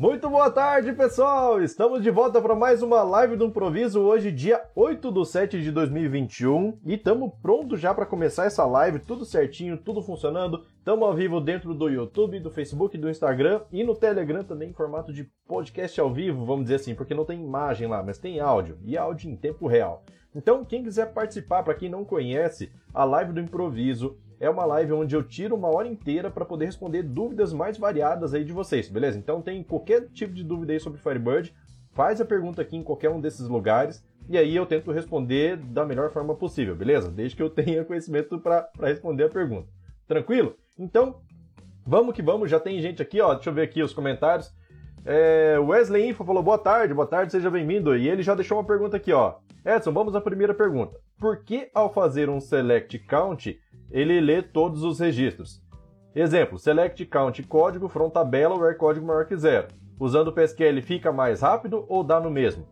Muito boa tarde, pessoal! Estamos de volta para mais uma live do Improviso, hoje, dia 8 do 7 de 2021, e estamos prontos já para começar essa live, tudo certinho, tudo funcionando. Estamos ao vivo dentro do YouTube, do Facebook, do Instagram e no Telegram também em formato de podcast ao vivo, vamos dizer assim, porque não tem imagem lá, mas tem áudio, e áudio em tempo real. Então, quem quiser participar, para quem não conhece, a live do Improviso é uma live onde eu tiro uma hora inteira para poder responder dúvidas mais variadas aí de vocês, beleza? Então tem qualquer tipo de dúvida aí sobre Firebird, faz a pergunta aqui em qualquer um desses lugares e aí eu tento responder da melhor forma possível, beleza? Desde que eu tenha conhecimento para responder a pergunta. Tranquilo? Então, vamos que vamos, já tem gente aqui, ó, deixa eu ver aqui os comentários. É, Wesley Info falou boa tarde, boa tarde, seja bem-vindo. E ele já deixou uma pergunta aqui, ó. Edson, vamos à primeira pergunta. Por que ao fazer um select count ele lê todos os registros. Exemplo, select count código from tabela where código maior que zero. Usando o PSQL fica mais rápido ou dá no mesmo?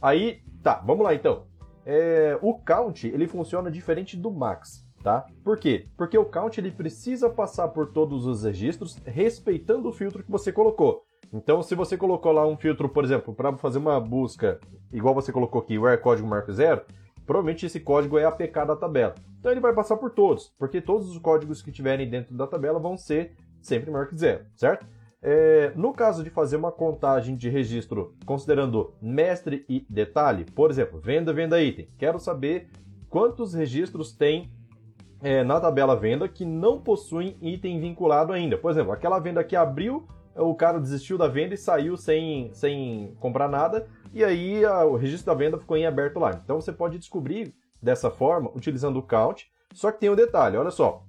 Aí, tá, vamos lá então. É, o count ele funciona diferente do max, tá? Por quê? Porque o count ele precisa passar por todos os registros respeitando o filtro que você colocou. Então, se você colocou lá um filtro, por exemplo, para fazer uma busca, igual você colocou aqui, where código maior que zero, provavelmente esse código é APK da tabela. Então ele vai passar por todos, porque todos os códigos que tiverem dentro da tabela vão ser sempre maior que zero, certo? É, no caso de fazer uma contagem de registro considerando mestre e detalhe, por exemplo, venda, venda item, quero saber quantos registros tem é, na tabela venda que não possuem item vinculado ainda. Por exemplo, aquela venda que abriu, o cara desistiu da venda e saiu sem, sem comprar nada, e aí a, o registro da venda ficou em aberto lá. Então você pode descobrir dessa forma utilizando o count, só que tem um detalhe, olha só.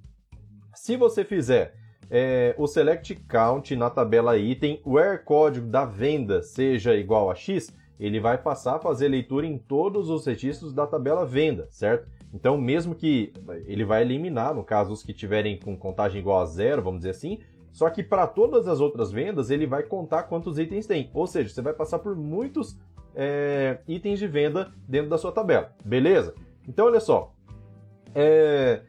Se você fizer é, o select count na tabela item, where código da venda seja igual a x, ele vai passar a fazer leitura em todos os registros da tabela venda, certo? Então, mesmo que ele vai eliminar, no caso, os que tiverem com contagem igual a zero, vamos dizer assim, só que para todas as outras vendas, ele vai contar quantos itens tem. Ou seja, você vai passar por muitos é, itens de venda dentro da sua tabela. Beleza? Então, olha só. É,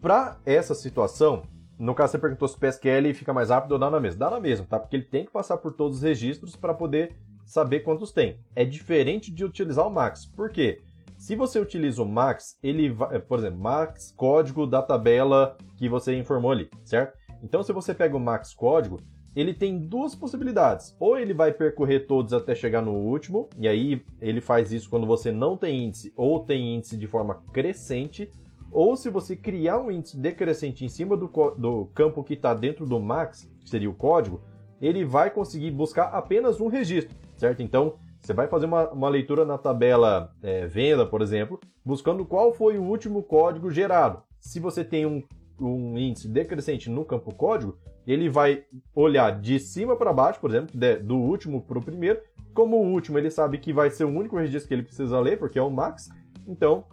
para essa situação, no caso você perguntou se o PSQL fica mais rápido ou dá na mesma. Dá na mesma, tá? Porque ele tem que passar por todos os registros para poder saber quantos tem. É diferente de utilizar o Max. Por quê? Se você utiliza o Max, ele vai, por exemplo, Max código da tabela que você informou ali, certo? Então, se você pega o Max código, ele tem duas possibilidades. Ou ele vai percorrer todos até chegar no último, e aí ele faz isso quando você não tem índice ou tem índice de forma crescente, ou se você criar um índice decrescente em cima do, do campo que está dentro do max, que seria o código, ele vai conseguir buscar apenas um registro, certo? Então, você vai fazer uma, uma leitura na tabela é, venda, por exemplo, buscando qual foi o último código gerado. Se você tem um, um índice decrescente no campo código, ele vai olhar de cima para baixo, por exemplo, do último para o primeiro. Como o último ele sabe que vai ser o único registro que ele precisa ler, porque é o max, então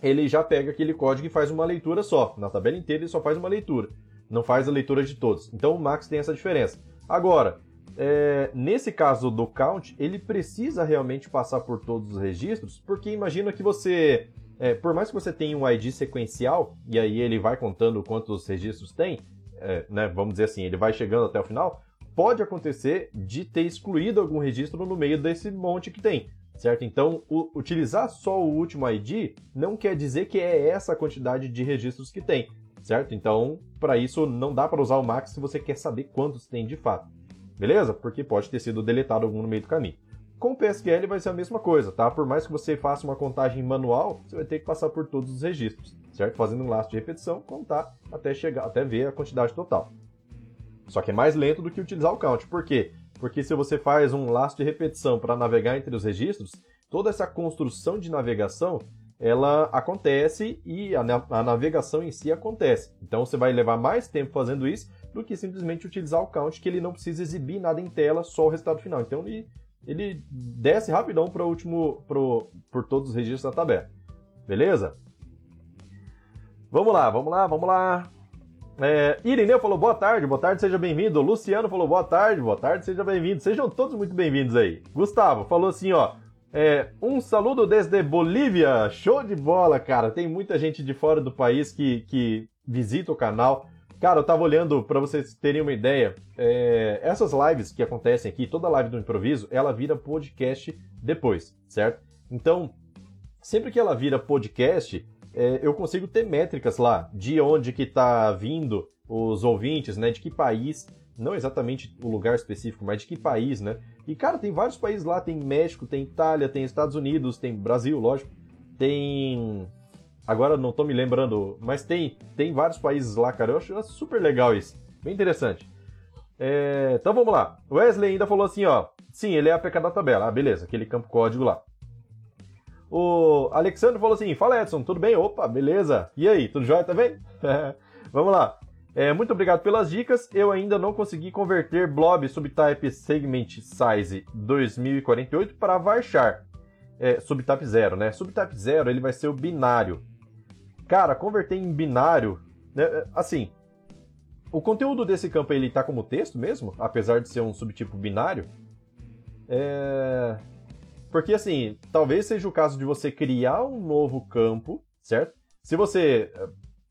ele já pega aquele código e faz uma leitura só. Na tabela inteira ele só faz uma leitura, não faz a leitura de todos. Então o max tem essa diferença. Agora, é, nesse caso do count, ele precisa realmente passar por todos os registros, porque imagina que você, é, por mais que você tenha um ID sequencial, e aí ele vai contando quantos registros tem, é, né, vamos dizer assim, ele vai chegando até o final, pode acontecer de ter excluído algum registro no meio desse monte que tem, certo? Então, o, utilizar só o último ID não quer dizer que é essa quantidade de registros que tem, certo? Então, para isso, não dá para usar o max se você quer saber quantos tem de fato, beleza? Porque pode ter sido deletado algum no meio do caminho. Com o PSQL vai ser a mesma coisa, tá? Por mais que você faça uma contagem manual, você vai ter que passar por todos os registros certo? Fazendo um laço de repetição, contar até chegar, até ver a quantidade total. Só que é mais lento do que utilizar o count. Por quê? Porque se você faz um laço de repetição para navegar entre os registros, toda essa construção de navegação ela acontece e a, a, navegação em si acontece. Então você vai levar mais tempo fazendo isso do que simplesmente utilizar o count, que ele não precisa exibir nada em tela, só o resultado final. Então ele, ele desce rapidão para o último, pro, por todos os registros da tabela. Beleza? Vamos lá, vamos lá, vamos lá. É, Irineu falou boa tarde, boa tarde, seja bem-vindo. Luciano falou boa tarde, boa tarde, seja bem-vindo. Sejam todos muito bem-vindos aí. Gustavo falou assim, ó. É, um saludo desde Bolívia, show de bola, cara. Tem muita gente de fora do país que, que visita o canal. Cara, eu tava olhando para vocês terem uma ideia. É, essas lives que acontecem aqui, toda live do improviso, ela vira podcast depois, certo? Então, sempre que ela vira podcast, é, eu consigo ter métricas lá de onde que tá vindo os ouvintes, né? De que país, não exatamente o lugar específico, mas de que país, né? E, cara, tem vários países lá, tem México, tem Itália, tem Estados Unidos, tem Brasil, lógico, tem Agora não tô me lembrando, mas tem, tem vários países lá, cara. Eu acho super legal isso. Bem interessante. É, então vamos lá. Wesley ainda falou assim, ó. Sim, ele é a PK da tabela. Ah, beleza, aquele campo código lá. O Alexandre falou assim: Fala Edson, tudo bem? Opa, beleza. E aí, tudo jóia também? vamos lá. É, muito obrigado pelas dicas. Eu ainda não consegui converter Blob Subtype Segment Size 2048 para varchar. É, subtype 0, né? Subtype 0 ele vai ser o binário. Cara, converter em binário, né, assim, o conteúdo desse campo ele tá como texto mesmo, apesar de ser um subtipo binário. É... Porque assim, talvez seja o caso de você criar um novo campo, certo? Se você,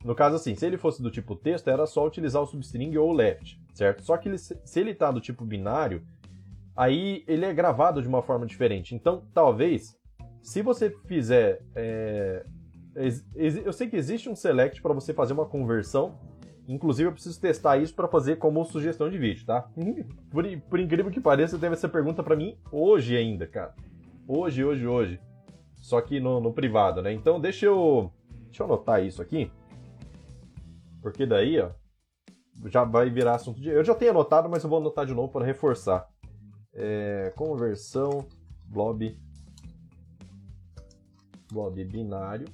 no caso assim, se ele fosse do tipo texto, era só utilizar o substring ou o left, certo? Só que ele, se ele tá do tipo binário, aí ele é gravado de uma forma diferente. Então, talvez, se você fizer é, eu sei que existe um select para você fazer uma conversão. Inclusive, eu preciso testar isso para fazer como sugestão de vídeo, tá? Por, por incrível que pareça, teve essa pergunta para mim hoje ainda, cara. Hoje, hoje, hoje. Só que no, no privado, né? Então, deixa eu, deixa eu anotar isso aqui. Porque daí, ó, já vai virar assunto de. Eu já tenho anotado, mas eu vou anotar de novo para reforçar. É, conversão blob blob binário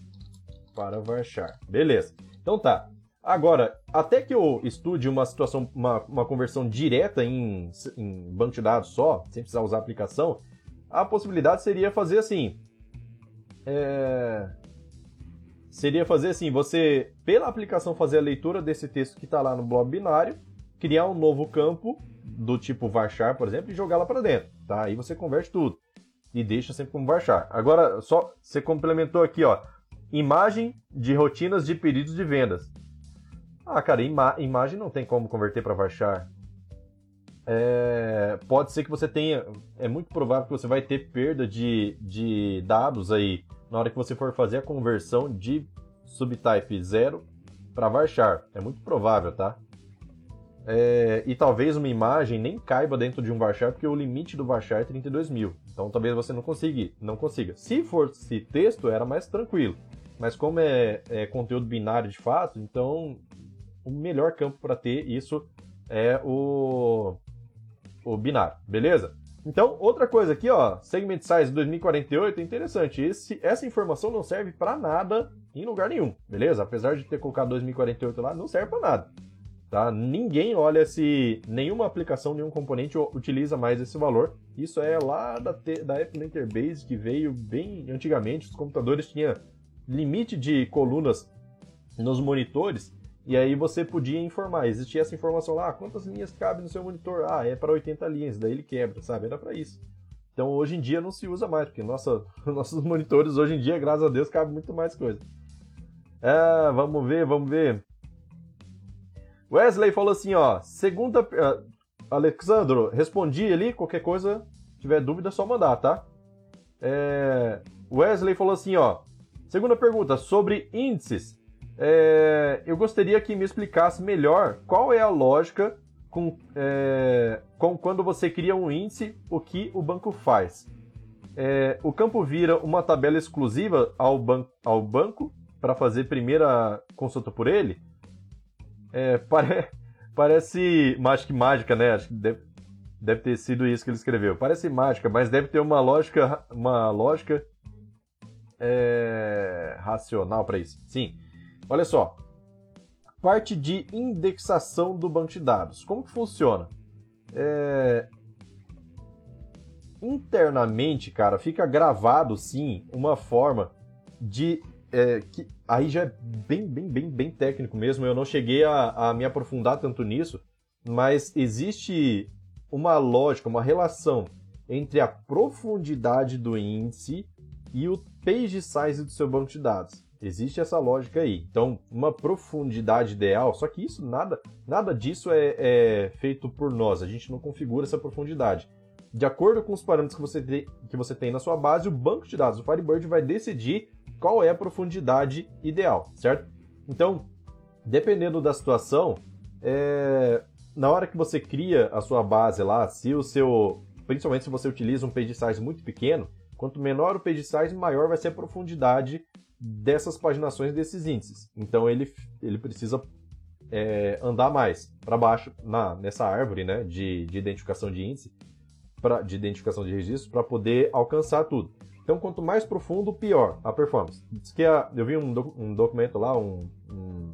para varchar. Beleza. Então tá. Agora, até que eu estude uma situação, uma, uma conversão direta em, em banco de dados só, sem precisar usar a aplicação, a possibilidade seria fazer assim. É... Seria fazer assim, você, pela aplicação, fazer a leitura desse texto que está lá no blob binário, criar um novo campo do tipo varchar, por exemplo, e jogar lá para dentro, tá? Aí você converte tudo e deixa sempre como varchar. Agora, só você complementou aqui, ó, Imagem de rotinas de pedidos de vendas. Ah, cara, ima imagem não tem como converter para varchar. É, pode ser que você tenha. É muito provável que você vai ter perda de, de dados aí na hora que você for fazer a conversão de subtype 0 para varchar. É muito provável, tá? É, e talvez uma imagem nem caiba dentro de um varchar, porque o limite do varchar é 32 mil. Então talvez você não consiga, não consiga. Se fosse texto, era mais tranquilo. Mas como é, é conteúdo binário de fato, então o melhor campo para ter isso é o, o binário, beleza? Então, outra coisa aqui, ó, segment size 2048 é interessante. Esse, essa informação não serve para nada em lugar nenhum, beleza? Apesar de ter colocado 2048 lá, não serve para nada. Tá? Ninguém olha se nenhuma aplicação, nenhum componente utiliza mais esse valor. Isso é lá da, da Apple Interbase que veio bem antigamente. Os computadores tinham limite de colunas nos monitores e aí você podia informar. Existia essa informação lá, ah, quantas linhas cabe no seu monitor? Ah, é para 80 linhas, daí ele quebra, sabe? Era para isso. Então hoje em dia não se usa mais, porque nossa, nossos monitores hoje em dia, graças a Deus, cabe muito mais coisa. Ah, vamos ver, vamos ver. Wesley falou assim, ó, segunda... Uh, Alexandro, respondi ali, qualquer coisa, tiver dúvida, é só mandar, tá? É... Wesley falou assim, ó, Segunda pergunta, sobre índices. É, eu gostaria que me explicasse melhor qual é a lógica com, é, com quando você cria um índice, o que o banco faz. É, o campo vira uma tabela exclusiva ao, ban ao banco para fazer primeira consulta por ele? É, pare parece mágica mágica, né? Acho que deve, deve ter sido isso que ele escreveu. Parece mágica, mas deve ter uma lógica, uma lógica é, racional para isso. Sim. Olha só. Parte de indexação do banco de dados. Como que funciona? É... Internamente, cara, fica gravado sim uma forma de. É, que aí já é bem, bem, bem, bem técnico mesmo. Eu não cheguei a, a me aprofundar tanto nisso, mas existe uma lógica, uma relação entre a profundidade do índice e o page size do seu banco de dados. Existe essa lógica aí. Então, uma profundidade ideal, só que isso nada, nada disso é, é feito por nós. A gente não configura essa profundidade. De acordo com os parâmetros que você, tem, que você tem na sua base, o banco de dados, o Firebird, vai decidir qual é a profundidade ideal, certo? Então, dependendo da situação, é, na hora que você cria a sua base lá, se o seu. Principalmente se você utiliza um page size muito pequeno, quanto menor o page size, maior vai ser a profundidade dessas paginações desses índices. Então ele, ele precisa é, andar mais para baixo na, nessa árvore né, de, de identificação de índice, pra, de identificação de registros, para poder alcançar tudo. Então, quanto mais profundo, pior a performance. Diz que a, eu vi um, doc, um documento lá, um, um,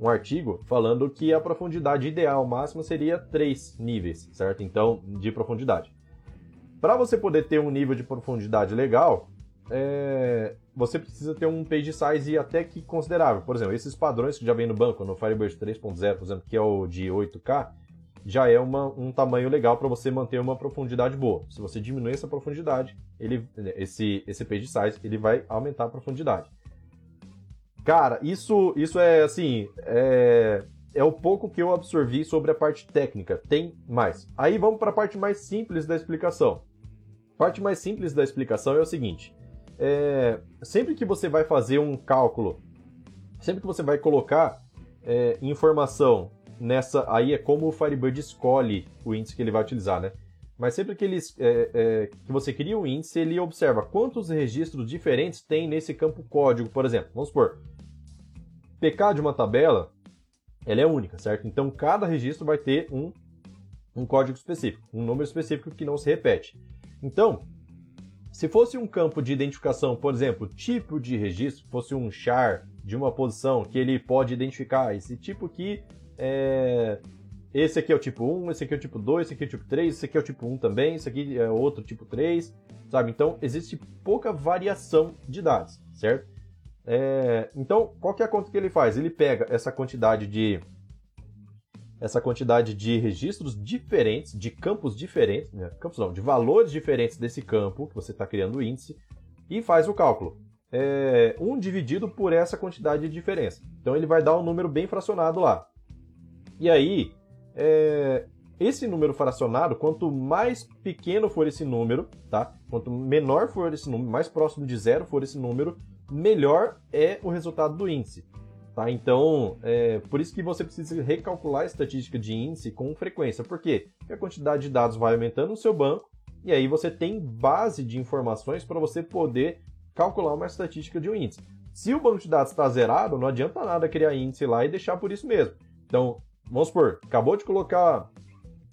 um, artigo, falando que a profundidade ideal máxima seria 3 níveis, certo? Então, de profundidade. Para você poder ter um nível de profundidade legal, é, você precisa ter um page size até que considerável. Por exemplo, esses padrões que já vem no banco, no Firebird 3.0, por exemplo, que é o de 8K, já é uma, um tamanho legal para você manter uma profundidade boa. Se você diminuir essa profundidade, ele, esse, esse page size ele vai aumentar a profundidade. Cara, isso, isso é assim, é, é o pouco que eu absorvi sobre a parte técnica. Tem mais. Aí vamos para a parte mais simples da explicação. Parte mais simples da explicação é o seguinte: é, sempre que você vai fazer um cálculo, sempre que você vai colocar é, informação nessa. Aí é como o Firebird escolhe o índice que ele vai utilizar, né? Mas sempre que, ele, é, é, que você cria um índice, ele observa quantos registros diferentes tem nesse campo código, por exemplo. Vamos supor, PK de uma tabela, ela é única, certo? Então cada registro vai ter um, um código específico, um número específico que não se repete. Então, se fosse um campo de identificação, por exemplo, tipo de registro, fosse um char de uma posição que ele pode identificar esse tipo aqui, é... esse aqui é o tipo 1, esse aqui é o tipo 2, esse aqui é o tipo 3, esse aqui é o tipo 1 também, esse aqui é outro tipo 3, sabe? Então existe pouca variação de dados, certo? É... Então, qual que é a conta que ele faz? Ele pega essa quantidade de essa quantidade de registros diferentes, de campos diferentes, né? campos não, de valores diferentes desse campo que você está criando o índice, e faz o cálculo. É, 1 dividido por essa quantidade de diferença. Então ele vai dar um número bem fracionado lá. E aí, é, esse número fracionado, quanto mais pequeno for esse número, tá? Quanto menor for esse número, mais próximo de zero for esse número, melhor é o resultado do índice. Tá? Então, é por isso que você precisa recalcular a estatística de índice com frequência. Por quê? Porque a quantidade de dados vai aumentando no seu banco e aí você tem base de informações para você poder calcular uma estatística de um índice. Se o banco de dados está zerado, não adianta nada criar índice lá e deixar por isso mesmo. Então, vamos supor, acabou de colocar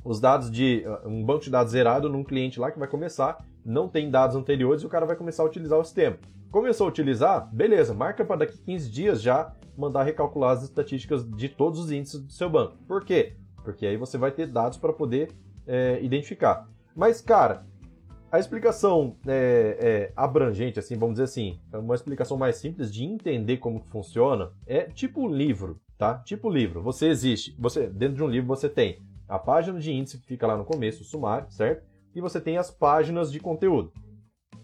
os dados de um banco de dados zerado num cliente lá que vai começar, não tem dados anteriores e o cara vai começar a utilizar o sistema. Começou a utilizar, beleza, marca para daqui 15 dias já mandar recalcular as estatísticas de todos os índices do seu banco. Por quê? Porque aí você vai ter dados para poder é, identificar. Mas, cara, a explicação é, é, abrangente, assim, vamos dizer assim, é uma explicação mais simples de entender como funciona, é tipo livro, tá? Tipo livro. Você existe, você dentro de um livro você tem a página de índice que fica lá no começo, o sumário, certo? E você tem as páginas de conteúdo.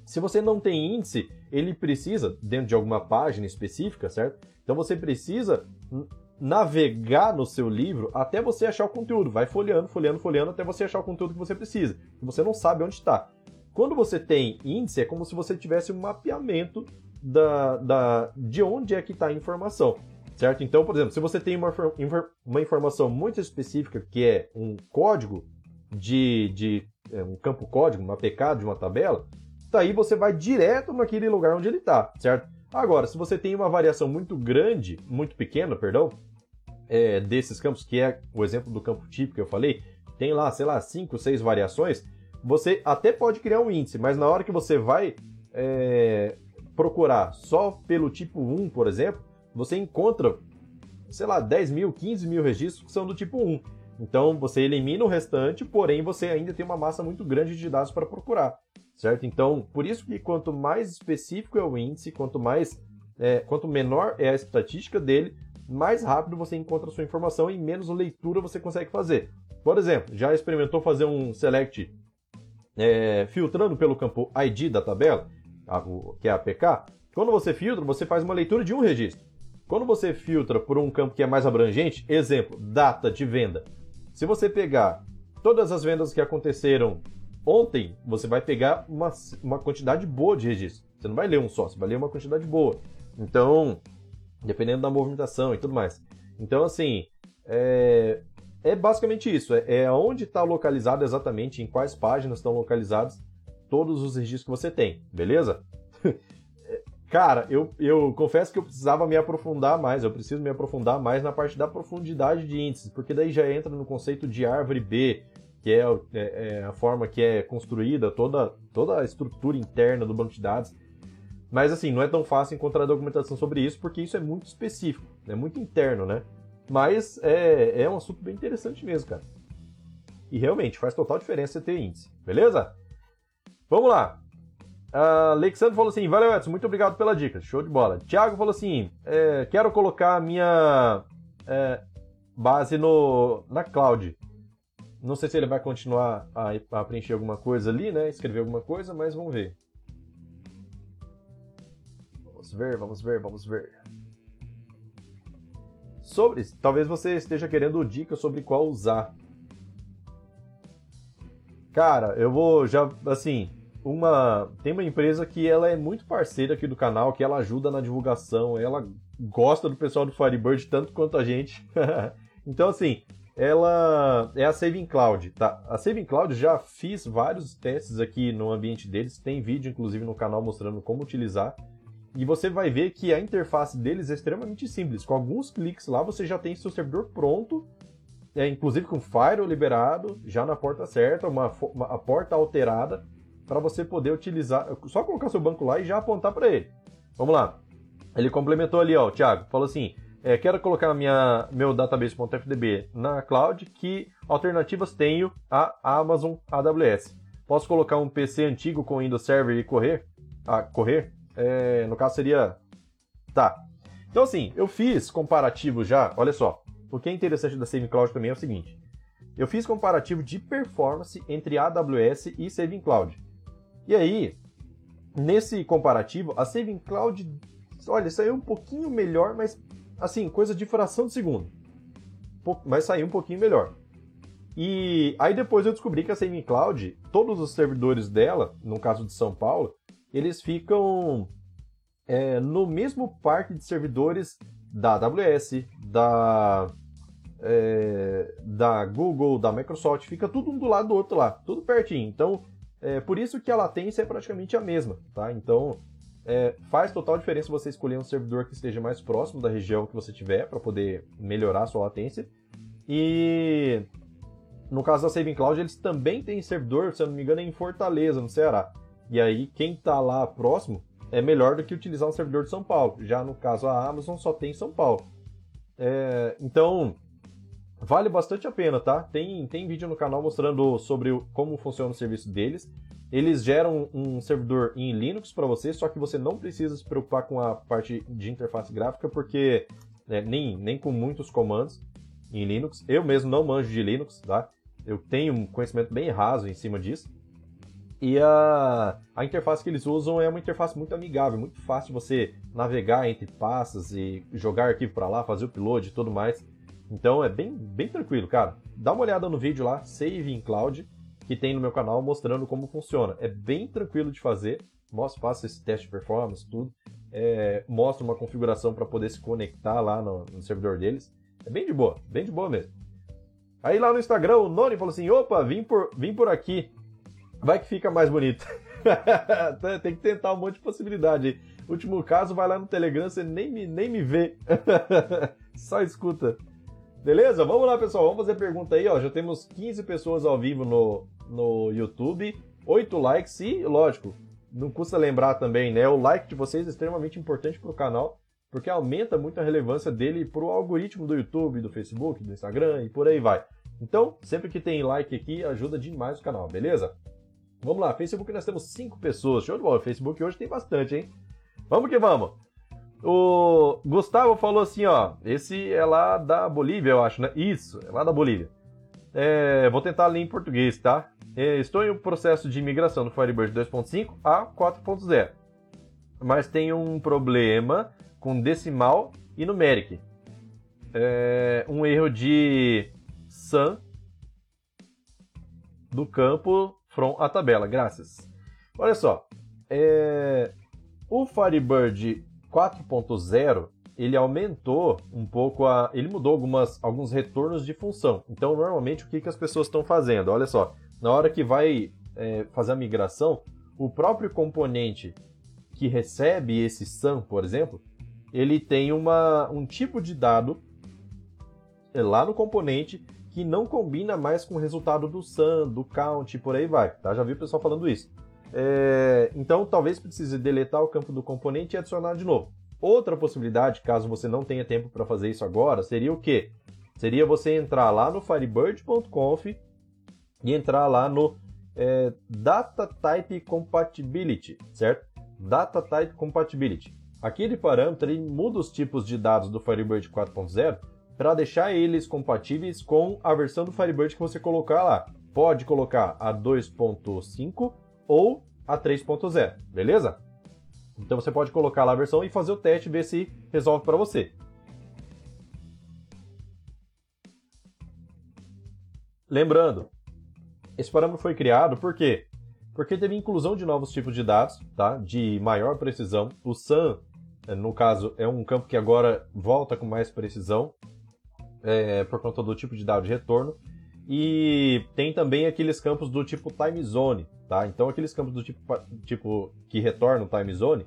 Se você não tem índice, ele precisa, dentro de alguma página específica, certo? Então você precisa navegar no seu livro até você achar o conteúdo. Vai folheando, folheando, folheando até você achar o conteúdo que você precisa. E você não sabe onde está. Quando você tem índice, é como se você tivesse um mapeamento da, da, de onde é que está a informação. Certo? Então, por exemplo, se você tem uma, uma informação muito específica, que é um código de, de é, um campo código, uma PK de uma tabela, daí você vai direto naquele lugar onde ele está, certo? Agora, se você tem uma variação muito grande, muito pequena, perdão, é, desses campos, que é o exemplo do campo típico que eu falei, tem lá, sei lá, 5, 6 variações, você até pode criar um índice, mas na hora que você vai é, procurar só pelo tipo 1, por exemplo, você encontra, sei lá, 10 mil, 15 mil registros que são do tipo 1. Então você elimina o restante, porém você ainda tem uma massa muito grande de dados para procurar certo? Então, por isso que quanto mais específico é o índice, quanto mais, é, quanto menor é a estatística dele, mais rápido você encontra a sua informação e menos leitura você consegue fazer. Por exemplo, já experimentou fazer um select é, filtrando pelo campo ID da tabela, que é a APK? Quando você filtra, você faz uma leitura de um registro. Quando você filtra por um campo que é mais abrangente, exemplo, data de venda. Se você pegar todas as vendas que aconteceram ontem, você vai pegar uma, uma quantidade boa de registros. Você não vai ler um só, você vai ler uma quantidade boa. Então, dependendo da movimentação e tudo mais. Então, assim, é, é basicamente isso. É, é onde está localizado exatamente, em quais páginas estão localizados todos os registros que você tem, beleza? Cara, eu, eu confesso que eu precisava me aprofundar mais, eu preciso me aprofundar mais na parte da profundidade de índices, porque daí já entra no conceito de árvore B, que é, é, é, a forma que é construída, toda, toda a estrutura interna do banco de dados. Mas assim, não é tão fácil encontrar documentação sobre isso, porque isso é muito específico, é muito interno, né? Mas é, é um assunto bem interessante mesmo, cara. E realmente faz total diferença você ter índice, beleza? Vamos lá. Uh, Alexandre falou assim: Valeu, Edson, muito obrigado pela dica, show de bola. Thiago falou assim: é, Quero colocar a minha é, base no, na cloud. Não sei se ele vai continuar a, a, preencher alguma coisa ali, né? Escrever alguma coisa, mas vamos ver. Vamos ver, vamos ver, vamos ver. Sobre, talvez você esteja querendo dicas sobre qual usar. Cara, eu vou já, assim, uma tem uma empresa que ela é muito parceira aqui do canal, que ela ajuda na divulgação, ela gosta do pessoal do Firebird tanto quanto a gente. então, assim, ela é a Saving Cloud, tá? A Saving Cloud já fiz vários testes aqui no ambiente deles, tem vídeo inclusive no canal mostrando como utilizar. E você vai ver que a interface deles é extremamente simples. Com alguns cliques lá você já tem seu servidor pronto, é, inclusive com Firewall liberado, já na porta certa, uma, uma a porta alterada, para você poder utilizar. Só colocar seu banco lá e já apontar para ele. Vamos lá. Ele complementou ali, ó, o Thiago, falou assim: é, quero colocar minha, meu database.fdb na cloud, que alternativas tenho a Amazon AWS. Posso colocar um PC antigo com Windows Server e correr? Ah, correr? É, no caso seria... Tá. Então assim, eu fiz comparativo já, olha só. O que é interessante da Saving Cloud também é o seguinte. Eu fiz comparativo de performance entre AWS e Saving Cloud. E aí, nesse comparativo, a Saving Cloud, olha, saiu um pouquinho melhor, mas assim, coisa de fração de segundo. Mas saiu um pouquinho melhor. E aí depois eu descobri que a Saving Cloud, todos os servidores dela, no caso de São Paulo, eles ficam é, no mesmo parque de servidores da AWS, da, é, da Google, da Microsoft, fica tudo um do lado do outro lá, tudo pertinho. Então, é por isso que a latência é praticamente a mesma, tá? Então, é, faz total diferença você escolher um servidor que esteja mais próximo da região que você tiver para poder melhorar a sua latência. E no caso da Saving Cloud, eles também têm servidor, se eu não me engano, em Fortaleza, no Ceará. E aí, quem está lá próximo é melhor do que utilizar um servidor de São Paulo. Já no caso, a Amazon só tem São Paulo. É, então, vale bastante a pena, tá? Tem, tem vídeo no canal mostrando sobre como funciona o serviço deles. Eles geram um servidor em Linux para você, só que você não precisa se preocupar com a parte de interface gráfica, porque né, nem, nem com muitos comandos em Linux. Eu mesmo não manjo de Linux, tá? Eu tenho um conhecimento bem raso em cima disso. E a, a interface que eles usam é uma interface muito amigável, muito fácil de você navegar entre pastas e jogar arquivo para lá, fazer o upload e tudo mais. Então é bem, bem tranquilo, cara. Dá uma olhada no vídeo lá, Save in Cloud, que tem no meu canal mostrando como funciona. É bem tranquilo de fazer. Mostra, faço esse teste de performance, tudo. É, mostra uma configuração para poder se conectar lá no, no, servidor deles. É bem de boa, bem de boa mesmo. Aí lá no Instagram, o Noni falou assim: opa, vim por, vim por aqui. Vai que fica mais bonito. Tem que tentar um monte de possibilidade. Último caso, vai lá no Telegram, você nem me, nem me vê. Só escuta. Beleza? Vamos lá, pessoal. Vamos fazer pergunta aí, ó. Já temos 15 pessoas ao vivo no, no YouTube, 8 likes e, lógico, não custa lembrar também, né? O like de vocês é extremamente importante para o canal, porque aumenta muito a relevância dele para o algoritmo do YouTube, do Facebook, do Instagram e por aí vai. Então, sempre que tem like aqui, ajuda demais o canal, beleza? Vamos lá, Facebook nós temos 5 pessoas. Show de bola. Facebook hoje tem bastante, hein? Vamos que vamos. O Gustavo falou assim, ó. Esse é lá da Bolívia, eu acho, né? Isso, é lá da Bolívia. É, vou tentar ler em português, tá? É, estou em um processo de migração do Firebird 2.5 a 4.0. mas tem um problema com decimal e numeric. É um erro de sum do campo from a tabela. Graças. Olha só, é... o Firebird 4.0 ele aumentou um pouco a. Ele mudou algumas, alguns retornos de função. Então, normalmente, o que, que as pessoas estão fazendo? Olha só, na hora que vai é, fazer a migração, o próprio componente que recebe esse SAM, por exemplo, ele tem uma, um tipo de dado é, lá no componente que não combina mais com o resultado do SAM, do count, por aí vai. Tá? Já vi o pessoal falando isso. É, então, talvez precise deletar o campo do componente e adicionar de novo. Outra possibilidade, caso você não tenha tempo para fazer isso agora, seria o quê? Seria você entrar lá no firebird.conf e entrar lá no é, Data Type Compatibility, certo? Data Type Compatibility. Aquele parâmetro ele muda os tipos de dados do Firebird 4.0 para deixar eles compatíveis com a versão do Firebird que você colocar lá. Pode colocar a 2.5 ou a 3.0, beleza? Então você pode colocar lá a versão e fazer o teste ver se resolve para você. Lembrando, esse parâmetro foi criado por quê? Porque teve inclusão de novos tipos de dados, tá? de maior precisão. O SAM, no caso, é um campo que agora volta com mais precisão é, por conta do tipo de dado de retorno. E tem também aqueles campos do tipo time zone, tá? Então aqueles campos do tipo, tipo que retornam time zone,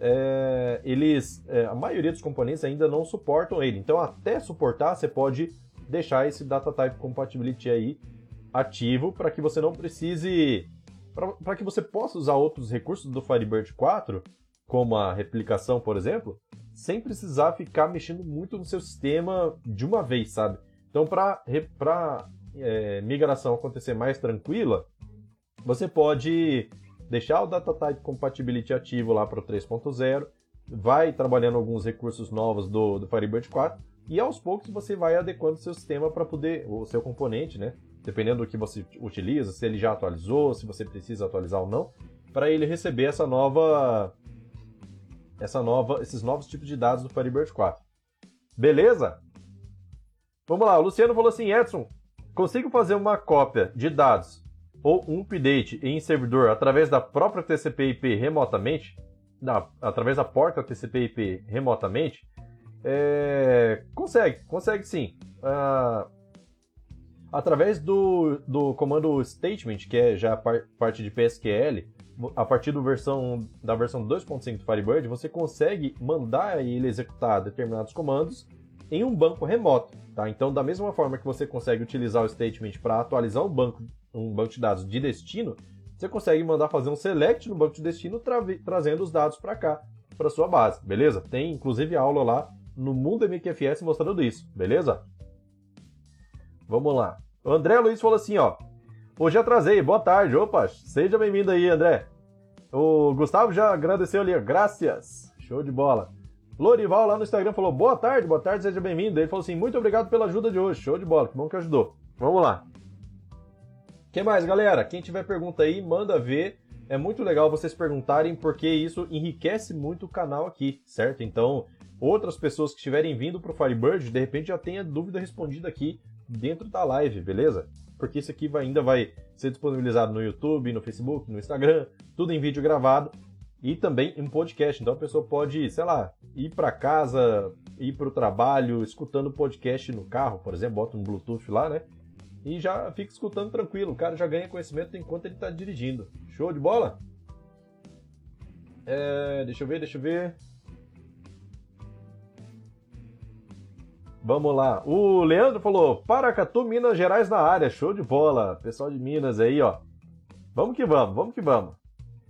é, eles, é, a maioria dos componentes ainda não suportam ele. Então até suportar, você pode deixar esse data type compatibility aí ativo para que você não precise, para que você possa usar outros recursos do Firebird 4, como a replicação, por exemplo, sem precisar ficar mexendo muito no seu sistema de uma vez, sabe? Então, para é, migração acontecer mais tranquila, você pode deixar o Data Type Compatibility ativo lá para o 3.0, vai trabalhando alguns recursos novos do, do Firebird 4 e aos poucos você vai adequando o seu sistema para poder, o seu componente, né? Dependendo do que você utiliza, se ele já atualizou, se você precisa atualizar ou não, para ele receber essa nova, essa nova, esses novos tipos de dados do Firebird 4. Beleza? Vamos lá, o Luciano falou assim, Edson, Consigo fazer uma cópia de dados ou um update em servidor através da própria TCP/IP remotamente, da, através da porta TCP/IP remotamente, é, consegue, consegue sim. Ah, através do, do comando statement, que é já par, parte de PSQL, a partir versão, da versão 2.5 do Firebird, você consegue mandar ele executar determinados comandos em um banco remoto. Tá? Então, da mesma forma que você consegue utilizar o statement para atualizar um banco, um banco de dados de destino, você consegue mandar fazer um select no banco de destino tra trazendo os dados para cá, para sua base, beleza? Tem inclusive aula lá no Mundo MQFS mostrando isso, beleza? Vamos lá. O André Luiz falou assim, ó. Hoje atrasei, boa tarde. Opa, seja bem-vindo aí, André. O Gustavo já agradeceu ali, graças. Show de bola. Lorival lá no Instagram falou: boa tarde, boa tarde, seja bem-vindo. Ele falou assim: muito obrigado pela ajuda de hoje. Show de bola, que bom que ajudou. Vamos lá. O que mais, galera? Quem tiver pergunta aí, manda ver. É muito legal vocês perguntarem, porque isso enriquece muito o canal aqui, certo? Então, outras pessoas que estiverem vindo para o Firebird, de repente já tenha dúvida respondida aqui dentro da live, beleza? Porque isso aqui vai, ainda vai ser disponibilizado no YouTube, no Facebook, no Instagram, tudo em vídeo gravado e também em podcast. Então a pessoa pode, sei lá, ir para casa, ir para o trabalho, escutando podcast no carro, por exemplo, bota um Bluetooth lá, né? E já fica escutando tranquilo. O cara já ganha conhecimento enquanto ele está dirigindo. Show de bola? É, deixa eu ver, deixa eu ver. Vamos lá. O Leandro falou: Paracatu, Minas Gerais na área. Show de bola. Pessoal de Minas aí, ó. Vamos que vamos, vamos que vamos.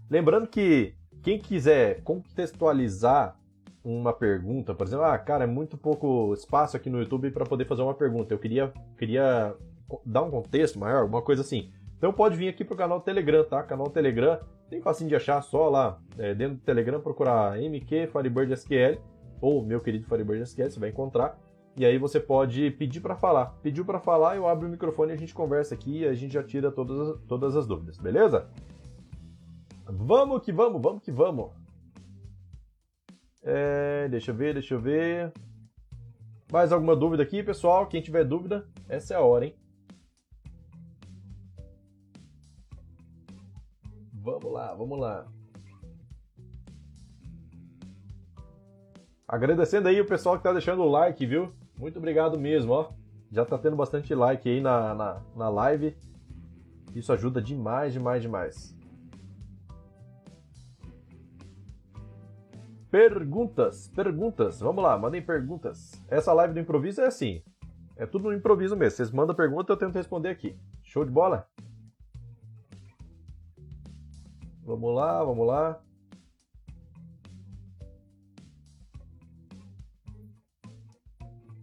Lembrando que quem quiser contextualizar uma pergunta, por exemplo, ah, cara, é muito pouco espaço aqui no YouTube para poder fazer uma pergunta. Eu queria, queria dar um contexto maior, alguma coisa assim. Então pode vir aqui pro canal Telegram, tá? Canal Telegram, tem facinho de achar, só lá é, dentro do Telegram procurar MQ Firebird SQL ou meu querido Firebird SQL, você vai encontrar. E aí você pode pedir para falar. Pediu para falar, eu abro o microfone e a gente conversa aqui e a gente já tira todas, todas as dúvidas, beleza? Vamos que vamos, vamos que vamos. É, deixa eu ver, deixa eu ver. Mais alguma dúvida aqui, pessoal? Quem tiver dúvida, essa é a hora, hein? Vamos lá, vamos lá. Agradecendo aí o pessoal que tá deixando o like, viu? Muito obrigado mesmo, ó. Já tá tendo bastante like aí na, na, na live. Isso ajuda demais, demais, demais. Perguntas, perguntas. Vamos lá, mandem perguntas. Essa live do improviso é assim. É tudo no improviso mesmo. Vocês mandam pergunta, eu tento responder aqui. Show de bola? Vamos lá, vamos lá.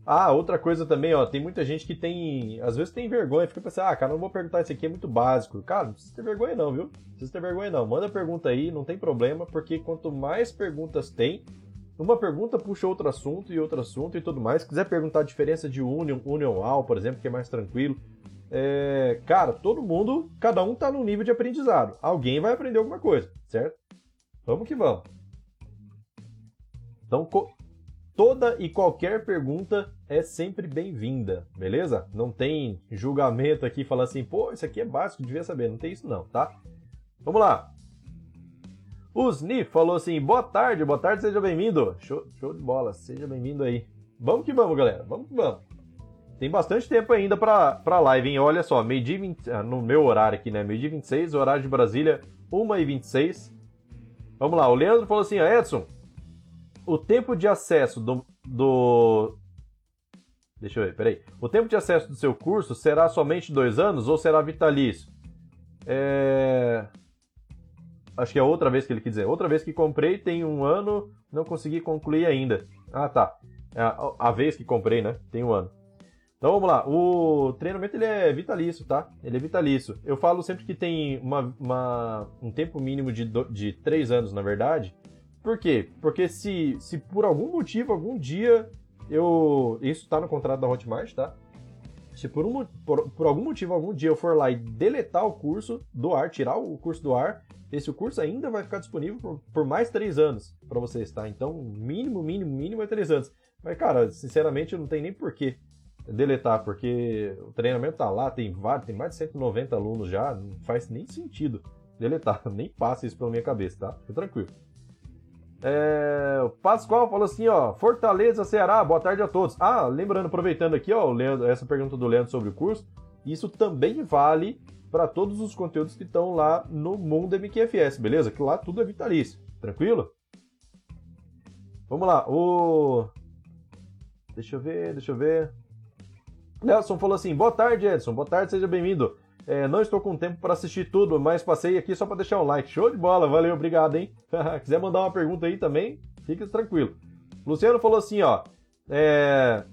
Ah, outra coisa também, ó, tem muita gente que tem, às vezes tem vergonha, fica pensando, ah, cara, não vou perguntar isso aqui, é muito básico. Cara, não precisa ter vergonha não, viu? Não precisa ter vergonha não. Manda pergunta aí, não tem problema, porque quanto mais perguntas tem, uma pergunta puxa outro assunto e outro assunto e tudo mais. Se quiser perguntar a diferença de Union, Union All, por exemplo, que é mais tranquilo, é, cara, todo mundo, cada um tá num nível de aprendizado. Alguém vai aprender alguma coisa, certo? Vamos que vamos. Então, toda e qualquer pergunta é sempre bem-vinda, beleza? Não tem julgamento aqui falando assim, pô, isso aqui é básico, devia saber. Não tem isso não, tá? Vamos lá. O Sniff falou assim, boa tarde, boa tarde, seja bem-vindo. Show, show de bola, seja bem-vindo aí. Vamos que vamos, galera, vamos que vamos. Tem bastante tempo ainda pra, pra live, hein? Olha só, meio-dia 20, ah, no meu horário aqui, né? Meio-dia 26, horário de Brasília, 1h26. Vamos lá, o Leandro falou assim, Edson, o tempo de acesso do, do. Deixa eu ver, peraí. O tempo de acesso do seu curso será somente dois anos ou será vitalício? É... Acho que é outra vez que ele quer dizer. Outra vez que comprei, tem um ano, não consegui concluir ainda. Ah, tá. É a, a vez que comprei, né? Tem um ano. Então vamos lá. O treinamento ele é vitalício, tá? Ele é vitalício. Eu falo sempre que tem uma, uma um tempo mínimo de, de três anos, na verdade. Por quê? Porque se, se por algum motivo, algum dia, eu. Isso tá no contrato da Hotmart, tá? Se por, um, por, por algum motivo, algum dia eu for lá e deletar o curso do ar, tirar o curso do ar, esse curso ainda vai ficar disponível por, por mais três anos para vocês, tá? Então, mínimo, mínimo, mínimo é três anos. Mas, cara, sinceramente, não tem nem porquê deletar, porque o treinamento tá lá, tem vários, tem mais de 190 alunos já, não faz nem sentido deletar, nem passa isso pela minha cabeça, tá? Fica tranquilo. É, o Pascoal falou assim, ó, Fortaleza, Ceará, boa tarde a todos. Ah, lembrando, aproveitando aqui, ó, Leandro, essa pergunta do Leandro sobre o curso, isso também vale para todos os conteúdos que estão lá no Mundo MQFS, beleza? Que lá tudo é vitalício, tranquilo? Vamos lá, o... Deixa eu ver, deixa eu ver. Nelson falou assim, boa tarde, Edson, boa tarde, seja bem-vindo. É, não estou com tempo para assistir tudo, mas passei aqui só para deixar um like. Show de bola, valeu, obrigado, hein? Quiser mandar uma pergunta aí também, fique tranquilo. Luciano falou assim, ó. É...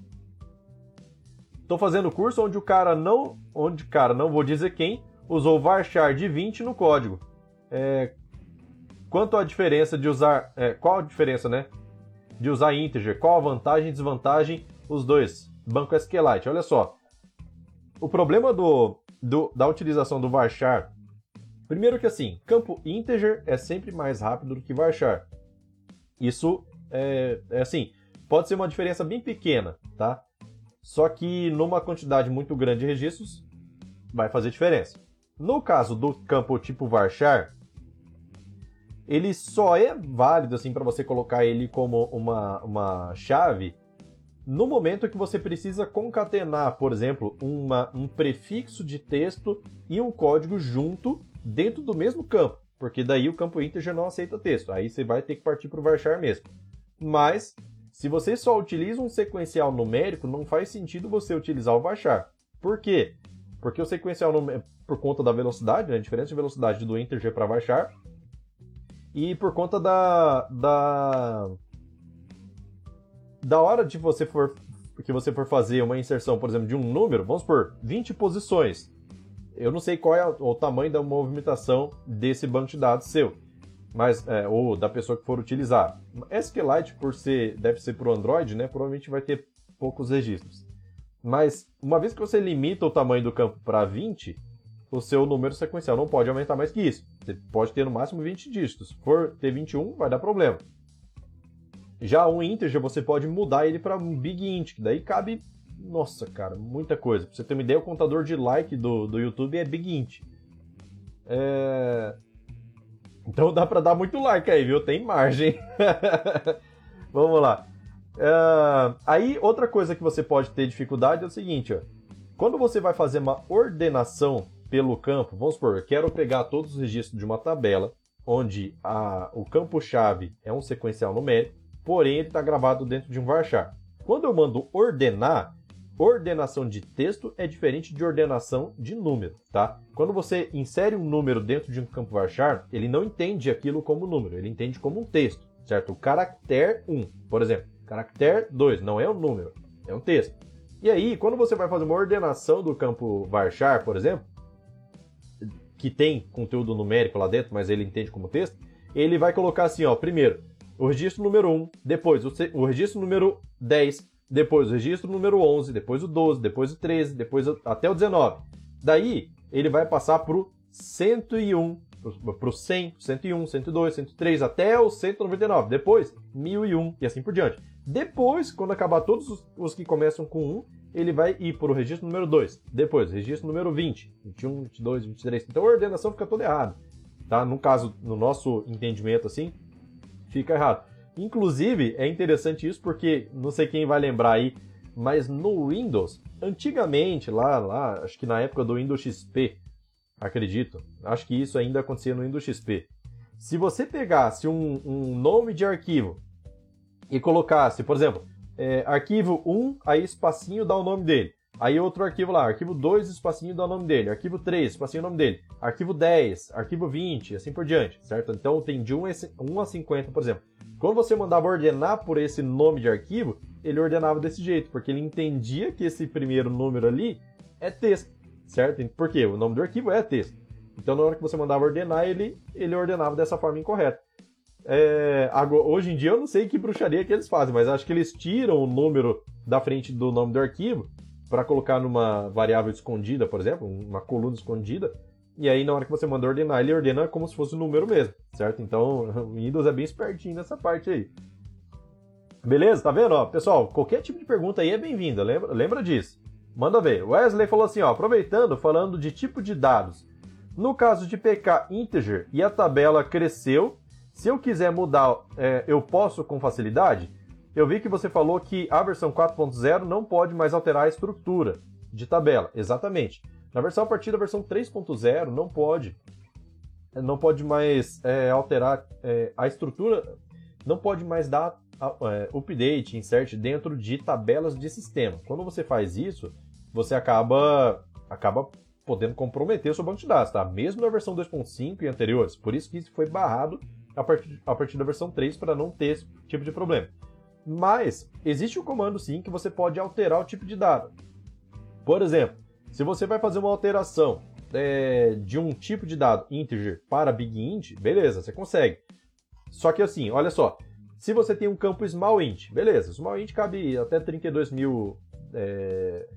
Tô fazendo curso onde o cara não, onde cara não vou dizer quem usou varchar de 20 no código. É... Quanto à diferença de usar, é, qual a diferença, né? De usar integer, qual a vantagem e desvantagem os dois? Banco SQLite, olha só. O problema do do, da utilização do varchar, primeiro que assim, campo integer é sempre mais rápido do que varchar. Isso é, é assim, pode ser uma diferença bem pequena, tá? Só que numa quantidade muito grande de registros vai fazer diferença. No caso do campo tipo varchar, ele só é válido assim para você colocar ele como uma, uma chave no momento que você precisa concatenar, por exemplo, uma, um prefixo de texto e um código junto dentro do mesmo campo, porque daí o campo integer não aceita texto, aí você vai ter que partir para o varchar mesmo. Mas, se você só utiliza um sequencial numérico, não faz sentido você utilizar o varchar. Por quê? Porque o sequencial numérico, por conta da velocidade, né, a diferença de velocidade do integer para varchar, e por conta da, da da hora de você for que você for fazer uma inserção, por exemplo, de um número, vamos por 20 posições. Eu não sei qual é o tamanho da movimentação desse banco de dados seu, mas é, ou da pessoa que for utilizar. SQLite, por ser deve ser para o Android, né? Provavelmente vai ter poucos registros. Mas uma vez que você limita o tamanho do campo para 20, o seu número sequencial não pode aumentar mais que isso. Você pode ter no máximo 20 dígitos. Se for ter 21, vai dar problema. Já o integer você pode mudar ele para um big int, que daí cabe, nossa, cara, muita coisa. Pra você ter uma ideia, o contador de like do, do YouTube é big int. É... Então dá para dar muito like aí, viu? Tem margem. Vamos lá. É... Aí, outra coisa que você pode ter dificuldade é o seguinte, ó. Quando você vai fazer uma ordenação pelo campo, vamos supor, eu quero pegar todos os registros de uma tabela, onde a, o campo-chave é um sequencial numérico, porém ele está gravado dentro de um varchar. Quando eu mando ordenar, ordenação de texto é diferente de ordenação de número, tá? Quando você insere um número dentro de um campo varchar, ele não entende aquilo como número, ele entende como um texto, certo? O caractere 1, por exemplo, caractere 2 não é um número, é um texto. E aí, quando você vai fazer uma ordenação do campo varchar, por exemplo, que tem conteúdo numérico lá dentro, mas ele entende como texto, ele vai colocar assim, ó, primeiro, o registro número 1, depois o, o registro número 10, depois o registro número 11, depois o 12, depois o 13, depois o, até o 19. Daí, ele vai passar para o 101, para o 100, 101, 102, 103, até o 199. Depois, 1001 e assim por diante. Depois, quando acabar todos os, os que começam com 1, ele vai ir para o registro número 2. Depois, registro número 20, 21, 22, 23. Então a ordenação fica toda errada. Tá? No caso, no nosso entendimento assim, fica errado. Inclusive, é interessante isso porque não sei quem vai lembrar aí, mas no Windows, antigamente, lá, lá, acho que na época do Windows XP, acredito, acho que isso ainda acontecia no Windows XP. Se você pegasse um, um nome de arquivo e colocasse, por exemplo, é, arquivo 1, aí espacinho dá o nome dele. Aí outro arquivo lá, arquivo 2, espacinho dá o nome dele. Arquivo 3, espacinho o nome dele. Arquivo 10, arquivo 20, assim por diante, certo? Então tem de 1 a 50, por exemplo. Quando você mandava ordenar por esse nome de arquivo, ele ordenava desse jeito, porque ele entendia que esse primeiro número ali é texto, certo? Por quê? O nome do arquivo é texto. Então, na hora que você mandava ordenar, ele, ele ordenava dessa forma incorreta. É, hoje em dia eu não sei que bruxaria que eles fazem, mas acho que eles tiram o número da frente do nome do arquivo para colocar numa variável escondida, por exemplo, uma coluna escondida, e aí, na hora que você manda ordenar, ele ordena como se fosse o um número mesmo, certo? Então, o Windows é bem espertinho nessa parte aí. Beleza? Tá vendo? Ó, pessoal, qualquer tipo de pergunta aí é bem-vinda, lembra, lembra disso. Manda ver. Wesley falou assim, ó, aproveitando, falando de tipo de dados. No caso de PK integer e a tabela cresceu, se eu quiser mudar, é, eu posso com facilidade? Eu vi que você falou que a versão 4.0 não pode mais alterar a estrutura de tabela. Exatamente. Na versão a partir da versão 3.0 não pode não pode mais é, alterar é, a estrutura, não pode mais dar é, update, insert dentro de tabelas de sistema. Quando você faz isso, você acaba acaba podendo comprometer o seu banco de dados, tá? Mesmo na versão 2.5 e anteriores. Por isso que isso foi barrado a partir, a partir da versão 3 para não ter esse tipo de problema. Mas existe um comando sim que você pode alterar o tipo de dado. Por exemplo, se você vai fazer uma alteração é, de um tipo de dado integer para big int, beleza, você consegue. Só que assim, olha só, se você tem um campo small int, beleza, small int cabe até 32 mil é,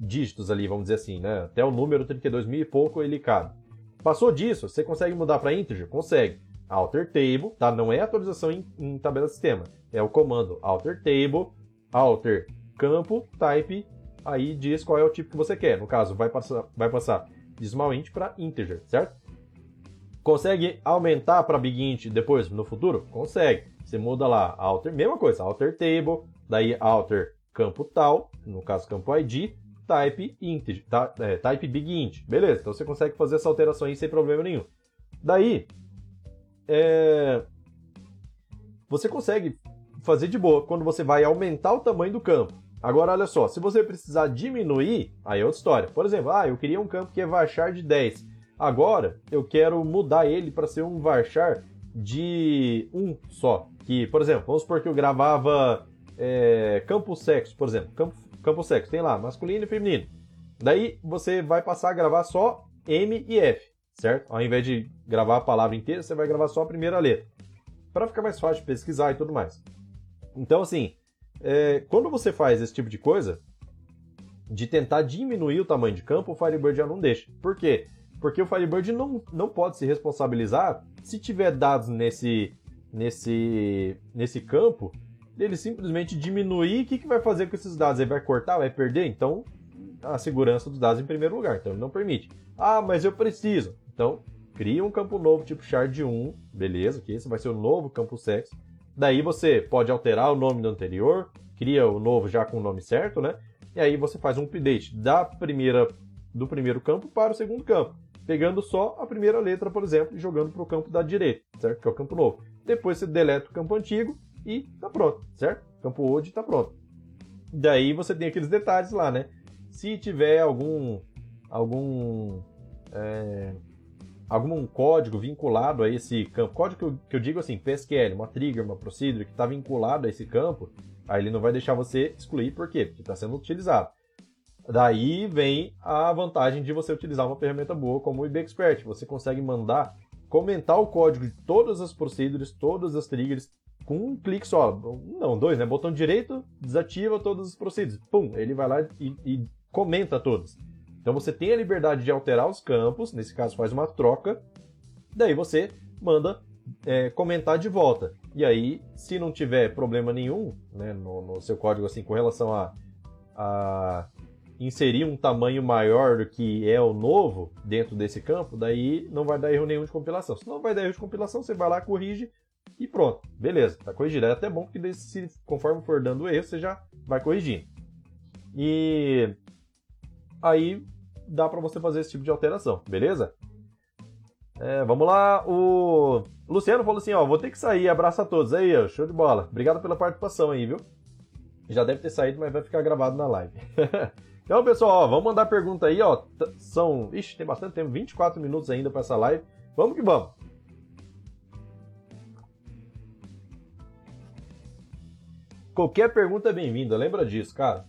dígitos ali, vamos dizer assim, né? Até o número 32 mil e pouco ele cabe. Passou disso, você consegue mudar para integer? Consegue. Alter table, tá? Não é atualização em, em tabela sistema, é o comando alter table, alter campo type aí diz qual é o tipo que você quer. No caso, vai passar, vai passar de small int para integer, certo? Consegue aumentar para big int depois, no futuro? Consegue. Você muda lá, alter, mesma coisa, alter table, daí alter campo tal, no caso campo id, type integer, tá, é, type big int. Beleza, então você consegue fazer essa alteração aí sem problema nenhum. Daí, é, você consegue fazer de boa quando você vai aumentar o tamanho do campo. Agora, olha só, se você precisar diminuir, aí é outra história. Por exemplo, ah, eu queria um campo que é varchar de 10. Agora, eu quero mudar ele para ser um varchar de 1 só. Que, por exemplo, vamos supor que eu gravava é, campo sexo, por exemplo. Campo, campo sexo, tem lá, masculino e feminino. Daí, você vai passar a gravar só M e F, certo? Ao invés de gravar a palavra inteira, você vai gravar só a primeira letra. Para ficar mais fácil de pesquisar e tudo mais. Então, assim, é, quando você faz esse tipo de coisa, de tentar diminuir o tamanho de campo, o Firebird já não deixa. Por quê? Porque o Firebird não, não pode se responsabilizar se tiver dados nesse, nesse, nesse campo, ele simplesmente diminuir, o que, que vai fazer com esses dados? Ele vai cortar, vai perder? Então, a segurança dos dados em primeiro lugar. Então, ele não permite. Ah, mas eu preciso. Então, cria um campo novo tipo shard 1, beleza, que esse vai ser o novo campo sexo. Daí você pode alterar o nome do anterior, cria o novo já com o nome certo, né? E aí você faz um update da primeira, do primeiro campo para o segundo campo, pegando só a primeira letra, por exemplo, e jogando para o campo da direita, certo? Que é o campo novo. Depois você deleta o campo antigo e tá pronto, certo? Campo old tá pronto. Daí você tem aqueles detalhes lá, né? Se tiver algum algum é, algum código vinculado a esse campo, código que eu, que eu digo assim, PSQL, uma trigger, uma procedure que está vinculado a esse campo, aí ele não vai deixar você excluir, por quê? Porque está sendo utilizado. Daí vem a vantagem de você utilizar uma ferramenta boa como o IBExpert. Você consegue mandar, comentar o código de todas as procedures, todas as triggers, com um clique só. Não, dois, né? Botão direito, desativa todas as procedures. Pum, ele vai lá e, e comenta todas. Então você tem a liberdade de alterar os campos, nesse caso faz uma troca, daí você manda é, comentar de volta. E aí, se não tiver problema nenhum né, no, no seu código assim com relação a, a inserir um tamanho maior do que é o novo dentro desse campo, daí não vai dar erro nenhum de compilação. Se não vai dar erro de compilação, você vai lá, corrige e pronto. Beleza, tá corrigido. É até bom que se, conforme for dando erro, você já vai corrigindo. E aí dá para você fazer esse tipo de alteração, beleza? É, vamos lá, o Luciano falou assim, ó, vou ter que sair, abraço a todos aí, ó, show de bola. Obrigado pela participação aí, viu? Já deve ter saído, mas vai ficar gravado na live. então, pessoal, ó, vamos mandar pergunta aí, ó. São, ixi, tem bastante tempo, 24 minutos ainda para essa live. Vamos que vamos. Qualquer pergunta é bem-vinda, lembra disso, cara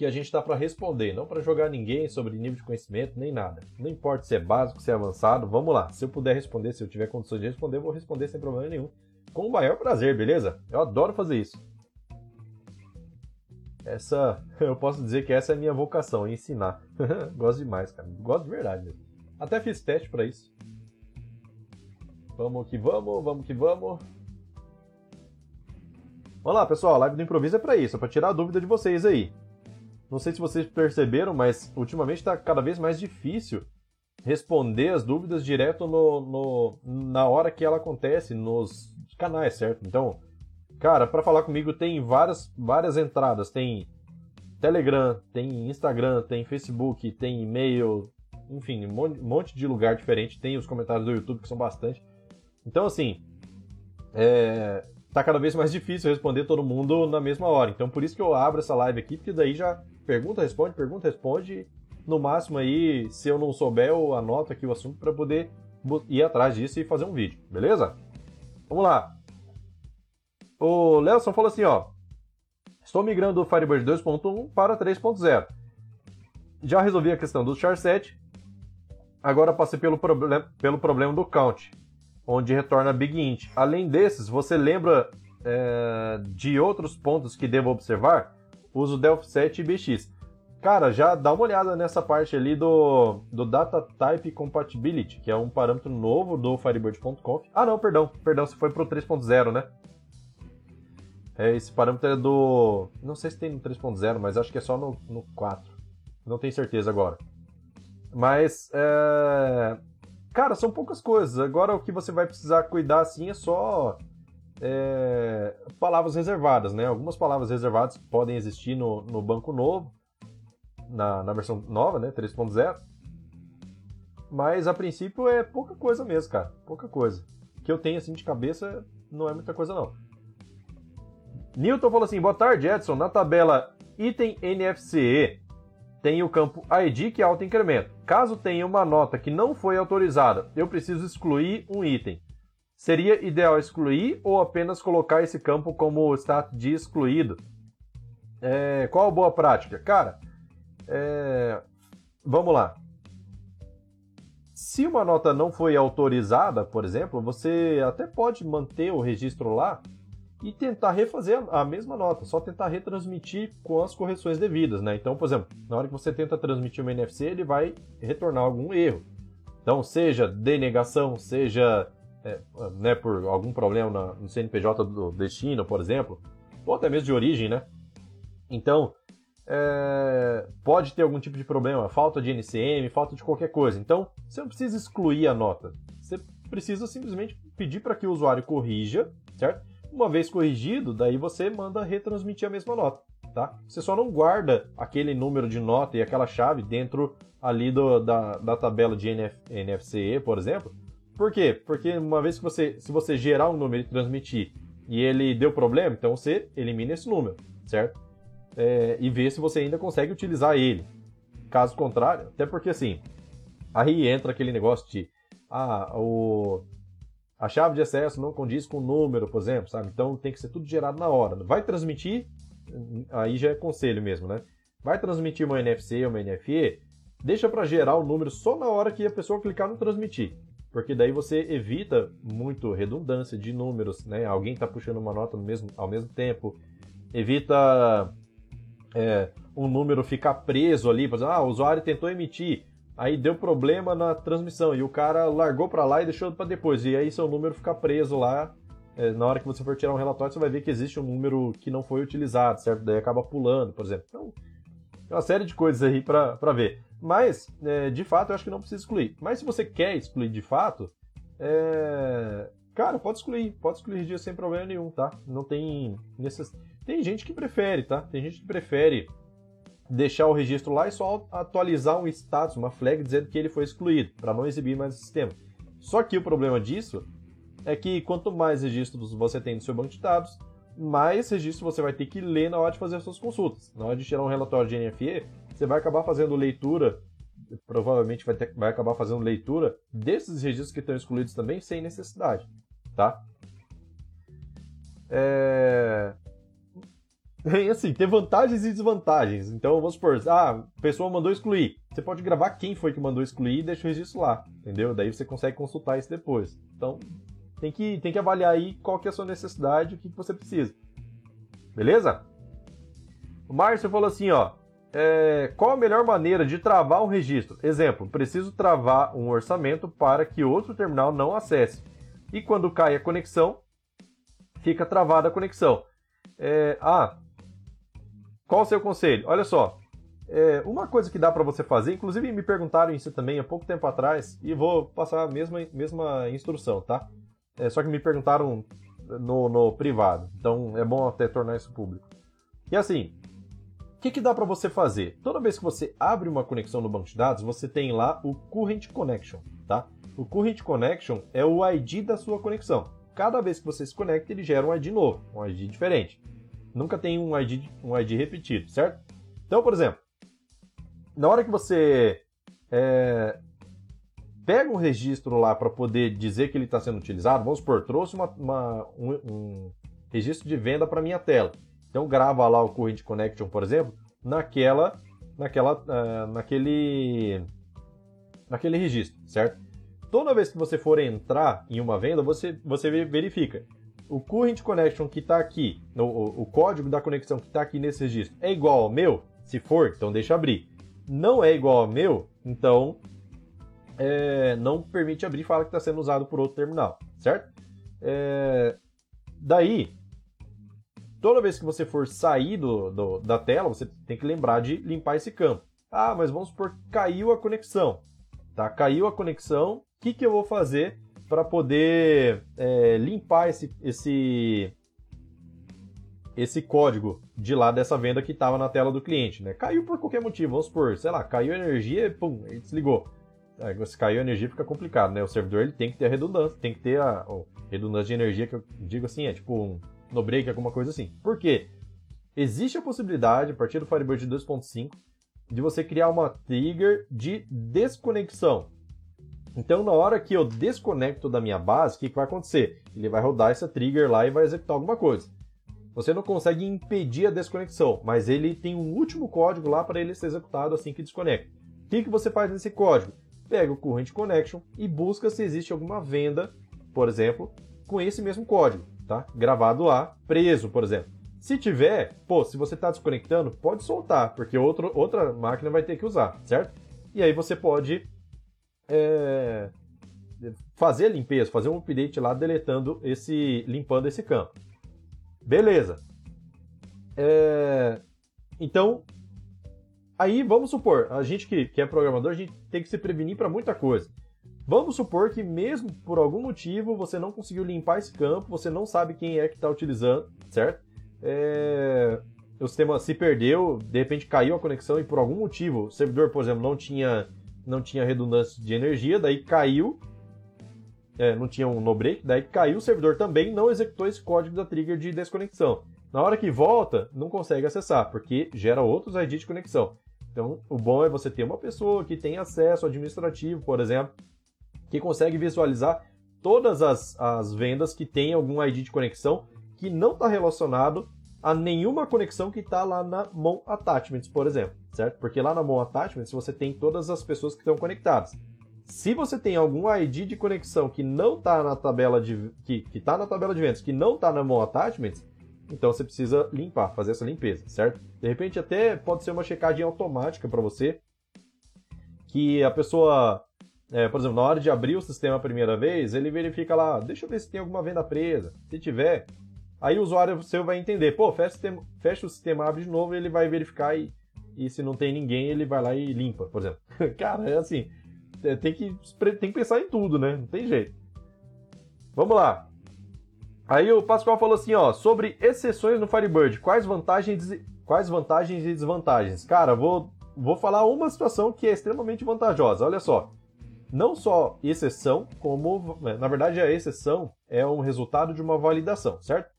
que a gente está para responder, não para jogar ninguém sobre nível de conhecimento nem nada. Não importa se é básico, se é avançado, vamos lá. Se eu puder responder, se eu tiver condições de responder, vou responder sem problema nenhum. Com o maior prazer, beleza? Eu adoro fazer isso. Essa, eu posso dizer que essa é a minha vocação, ensinar. Gosto demais, cara. Gosto de verdade mesmo. Até fiz teste para isso. Vamos que vamos, vamos que vamos. Vamos lá, pessoal. A live do improviso é para isso, é para tirar a dúvida de vocês aí. Não sei se vocês perceberam, mas ultimamente está cada vez mais difícil responder as dúvidas direto no, no, na hora que ela acontece nos canais, certo? Então, cara, para falar comigo tem várias, várias entradas. Tem Telegram, tem Instagram, tem Facebook, tem e-mail, enfim, um monte de lugar diferente. Tem os comentários do YouTube que são bastante. Então, assim, é, tá cada vez mais difícil responder todo mundo na mesma hora. Então, por isso que eu abro essa live aqui, porque daí já pergunta, responde, pergunta, responde. No máximo aí, se eu não souber, eu anoto aqui o assunto para poder ir atrás disso e fazer um vídeo, beleza? Vamos lá. O Lelson falou assim, ó. Estou migrando do Firebird 2.1 para 3.0. Já resolvi a questão do char 7. Agora passei pelo, problem pelo problema do count, onde retorna big int. Além desses, você lembra é, de outros pontos que devo observar? Uso Delphi 7 e BX. Cara, já dá uma olhada nessa parte ali do, do Data Type Compatibility, que é um parâmetro novo do Firebird.conf. Ah, não, perdão, perdão, você foi pro 3.0, né? É, esse parâmetro é do. Não sei se tem no 3.0, mas acho que é só no, no 4. Não tenho certeza agora. Mas, é... cara, são poucas coisas. Agora o que você vai precisar cuidar assim é só é, palavras reservadas, né? Algumas palavras reservadas podem existir no, no banco novo, na, na versão nova, né? 3.0. Mas a princípio é pouca coisa mesmo, cara. Pouca coisa. Que eu tenho assim de cabeça não é muita coisa, não. Newton falou assim: boa tarde, Edson. Na tabela item NFCE tem o campo ID que é auto incremento. Caso tenha uma nota que não foi autorizada, eu preciso excluir um item. Seria ideal excluir ou apenas colocar esse campo como status de excluído? É, qual a boa prática? Cara, é, vamos lá. Se uma nota não foi autorizada, por exemplo, você até pode manter o registro lá e tentar refazer a mesma nota, só tentar retransmitir com as correções devidas, né? Então, por exemplo, na hora que você tenta transmitir uma NFC, ele vai retornar algum erro. Então, seja denegação, seja é, né, por algum problema na, no CNPJ do destino, por exemplo, ou até mesmo de origem, né? Então, é, pode ter algum tipo de problema, falta de NCM, falta de qualquer coisa. Então, você não precisa excluir a nota. Você precisa simplesmente pedir para que o usuário corrija, certo? Uma vez corrigido, daí você manda retransmitir a mesma nota, tá? Você só não guarda aquele número de nota e aquela chave dentro ali do, da, da tabela de NF, NFCE, por exemplo. Por quê? Porque uma vez que você, se você gerar um número e transmitir e ele deu problema, então você elimina esse número, certo? é, e ver se você ainda consegue utilizar ele. Caso contrário, até porque assim, aí entra aquele negócio de ah, o, a chave de acesso não condiz com o número, por exemplo, sabe? Então tem que ser tudo gerado na hora. Vai transmitir, aí já é conselho mesmo, né? Vai transmitir uma NFC ou uma NFE, deixa para gerar o número só na hora que a pessoa clicar no transmitir. Porque daí você evita muito redundância de números, né? Alguém está puxando uma nota no mesmo, ao mesmo tempo. Evita é, um número ficar preso ali, por exemplo, ah, o usuário tentou emitir, aí deu problema na transmissão e o cara largou para lá e deixou para depois, e aí seu número fica preso lá. É, na hora que você for tirar um relatório, você vai ver que existe um número que não foi utilizado, certo? Daí acaba pulando, por exemplo. Então, é uma série de coisas aí para ver. Mas, é, de fato, eu acho que não precisa excluir. Mas se você quer excluir de fato, é... cara, pode excluir. Pode excluir dias sem problema nenhum, tá? Não tem necessidade tem gente que prefere, tá? Tem gente que prefere deixar o registro lá e só atualizar um status, uma flag dizendo que ele foi excluído, para não exibir mais o sistema. Só que o problema disso é que quanto mais registros você tem no seu banco de dados, mais registro você vai ter que ler na hora de fazer as suas consultas. Na hora de tirar um relatório de NFE, você vai acabar fazendo leitura, provavelmente vai, ter, vai acabar fazendo leitura desses registros que estão excluídos também sem necessidade, tá? É... Assim, tem vantagens e desvantagens. Então, vamos supor, ah, a pessoa mandou excluir. Você pode gravar quem foi que mandou excluir e deixa o registro lá, entendeu? Daí você consegue consultar isso depois. Então, tem que, tem que avaliar aí qual que é a sua necessidade, o que, que você precisa. Beleza? O Márcio falou assim, ó, é, qual a melhor maneira de travar um registro? Exemplo, preciso travar um orçamento para que outro terminal não acesse. E quando cai a conexão, fica travada a conexão. É, ah, qual o seu conselho? Olha só, é, uma coisa que dá para você fazer, inclusive me perguntaram isso também há pouco tempo atrás, e vou passar a mesma, mesma instrução, tá? É, só que me perguntaram no, no privado, então é bom até tornar isso público. E assim, o que, que dá para você fazer? Toda vez que você abre uma conexão no banco de dados, você tem lá o Current Connection, tá? O Current Connection é o ID da sua conexão. Cada vez que você se conecta, ele gera um ID novo, um ID diferente nunca tem um ID, um ID repetido, certo? Então, por exemplo, na hora que você é, pega um registro lá para poder dizer que ele está sendo utilizado, vamos supor, trouxe uma, uma, um, um, registro de venda para minha tela. Então grava lá o Current Connection, por exemplo, naquela, naquela, uh, naquele, naquele registro, certo? Toda vez que você for entrar em uma venda, você, você verifica o current connection que está aqui, o, o, código da conexão que está aqui nesse registro, é igual ao meu? Se for, então deixa abrir. Não é igual ao meu, então é, não permite abrir e fala que está sendo usado por outro terminal, certo? É, daí, toda vez que você for sair do, do, da tela, você tem que lembrar de limpar esse campo. Ah, mas vamos supor que caiu a conexão. Tá? Caiu a conexão, o que, que eu vou fazer para poder é, limpar esse, esse, esse código de lá dessa venda que estava na tela do cliente. Né? Caiu por qualquer motivo, vamos supor, sei lá, caiu a energia e pum, ele desligou. Se caiu a energia fica complicado, né? O servidor ele tem que ter a redundância, tem que ter a, a redundância de energia, que eu digo assim, é tipo um no break, alguma coisa assim. Por quê? Existe a possibilidade, a partir do Firebird 2.5, de você criar uma trigger de desconexão. Então, na hora que eu desconecto da minha base, o que, que vai acontecer? Ele vai rodar essa trigger lá e vai executar alguma coisa. Você não consegue impedir a desconexão, mas ele tem um último código lá para ele ser executado assim que desconecta. O que, que você faz nesse código? Pega o Current Connection e busca se existe alguma venda, por exemplo, com esse mesmo código, tá? Gravado lá, preso, por exemplo. Se tiver, pô, se você está desconectando, pode soltar, porque outro, outra máquina vai ter que usar, certo? E aí você pode é, fazer a limpeza, fazer um update lá deletando esse, limpando esse campo. Beleza. É... Então, aí vamos supor, a gente que, que é programador, a gente tem que se prevenir para muita coisa. Vamos supor que mesmo por algum motivo você não conseguiu limpar esse campo, você não sabe quem é que está utilizando, certo? É... O sistema se perdeu, de repente caiu a conexão e por algum motivo o servidor, por exemplo, não tinha, não tinha redundância de energia, daí caiu, é, não tinha um no break, daí caiu o servidor também, não executou esse código da trigger de desconexão. Na hora que volta, não consegue acessar, porque gera outros ID de conexão. Então, o bom é você ter uma pessoa que tem acesso administrativo, por exemplo, que consegue visualizar todas as, as vendas que tem algum ID de conexão que não está relacionado a nenhuma conexão que está lá na Mon Attachments, por exemplo, certo? Porque lá na Mon Attachments você tem todas as pessoas que estão conectadas. Se você tem algum ID de conexão que não está na tabela de que está na tabela de vendas, que não está na Mon Attachments, então você precisa limpar, fazer essa limpeza, certo? De repente até pode ser uma checagem automática para você, que a pessoa, é, por exemplo, na hora de abrir o sistema a primeira vez, ele verifica lá, deixa eu ver se tem alguma venda presa. Se tiver, aí o usuário seu vai entender, pô, fecha o sistema, fecha o sistema abre de novo, ele vai verificar e, e se não tem ninguém, ele vai lá e limpa, por exemplo. Cara, é assim, é, tem que, tem que pensar em tudo, né? Não tem jeito. Vamos lá. Aí o Pascoal falou assim, ó, sobre exceções no Firebird, quais vantagens, quais vantagens e desvantagens? Cara, vou, vou falar uma situação que é extremamente vantajosa. Olha só, não só exceção, como né, na verdade a exceção é um resultado de uma validação, certo?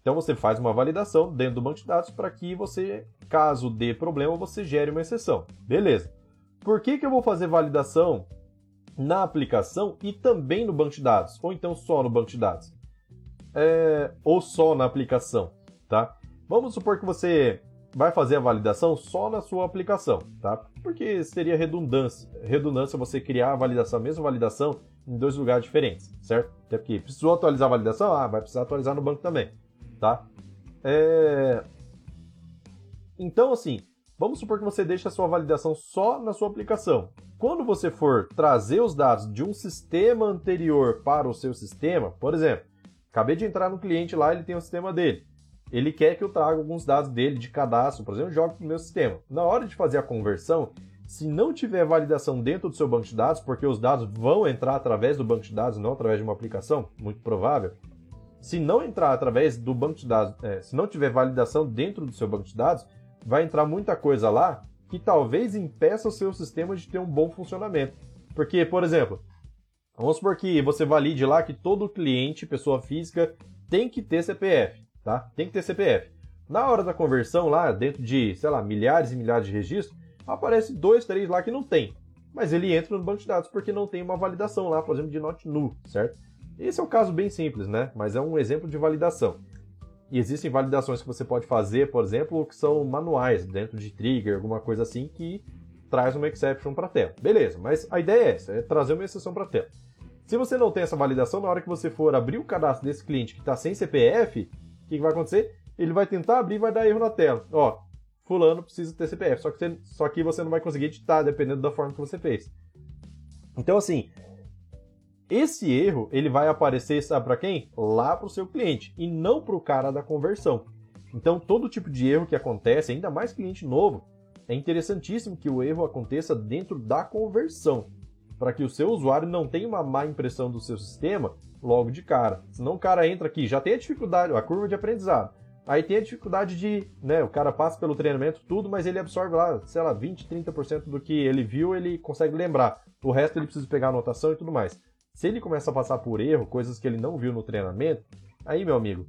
Então você faz uma validação dentro do banco de dados para que você, caso dê problema, você gere uma exceção. Beleza. Por que, que eu vou fazer validação na aplicação e também no banco de dados? Ou então só no banco de dados? é, ou só na aplicação, tá? Vamos supor que você vai fazer a validação só na sua aplicação, tá? Porque seria redundância, redundância você criar a validação, a mesma validação em dois lugares diferentes, certo? Até porque precisou atualizar a validação, ah, vai precisar atualizar no banco também, tá? É... Então, assim, vamos supor que você deixe a sua validação só na sua aplicação. Quando você for trazer os dados de um sistema anterior para o seu sistema, por exemplo, Acabei de entrar no cliente lá, ele tem o sistema dele. Ele quer que eu traga alguns dados dele de cadastro, por exemplo, jogo para o meu sistema. Na hora de fazer a conversão, se não tiver validação dentro do seu banco de dados, porque os dados vão entrar através do banco de dados, não através de uma aplicação, muito provável. Se não entrar através do banco de dados, é, se não tiver validação dentro do seu banco de dados, vai entrar muita coisa lá que talvez impeça o seu sistema de ter um bom funcionamento. Porque, por exemplo, Vamos supor que você valide lá que todo cliente, pessoa física, tem que ter CPF, tá? Tem que ter CPF. Na hora da conversão lá, dentro de, sei lá, milhares e milhares de registros, aparece dois, três lá que não tem. Mas ele entra no banco de dados porque não tem uma validação lá, por exemplo, de not nu, certo? Esse é um caso bem simples, né? Mas é um exemplo de validação. E existem validações que você pode fazer, por exemplo, que são manuais, dentro de trigger, alguma coisa assim, que traz uma exception para a tela. Beleza, mas a ideia é essa, é trazer uma exceção para a tela. Se você não tem essa validação, na hora que você for abrir o cadastro desse cliente que está sem CPF, o que, que, vai acontecer? Ele vai tentar abrir e vai dar erro na tela. Ó, fulano precisa ter CPF, só que, você, só que você não vai conseguir editar, dependendo da forma que você fez. Então, assim, esse erro ele vai aparecer, sabe para quem? Lá para o seu cliente e não para o cara da conversão. Então, todo tipo de erro que acontece, ainda mais cliente novo, é interessantíssimo que o erro aconteça dentro da conversão para que o seu usuário não tenha uma má impressão do seu sistema logo de cara. Senão o cara entra aqui, já tem a dificuldade, a curva de aprendizado. Aí tem a dificuldade de, né, o cara passa pelo treinamento tudo, mas ele absorve lá, sei lá, 20, 30% do que ele viu, ele consegue lembrar. O resto ele precisa pegar anotação e tudo mais. Se ele começa a passar por erro, coisas que ele não viu no treinamento, aí, meu amigo,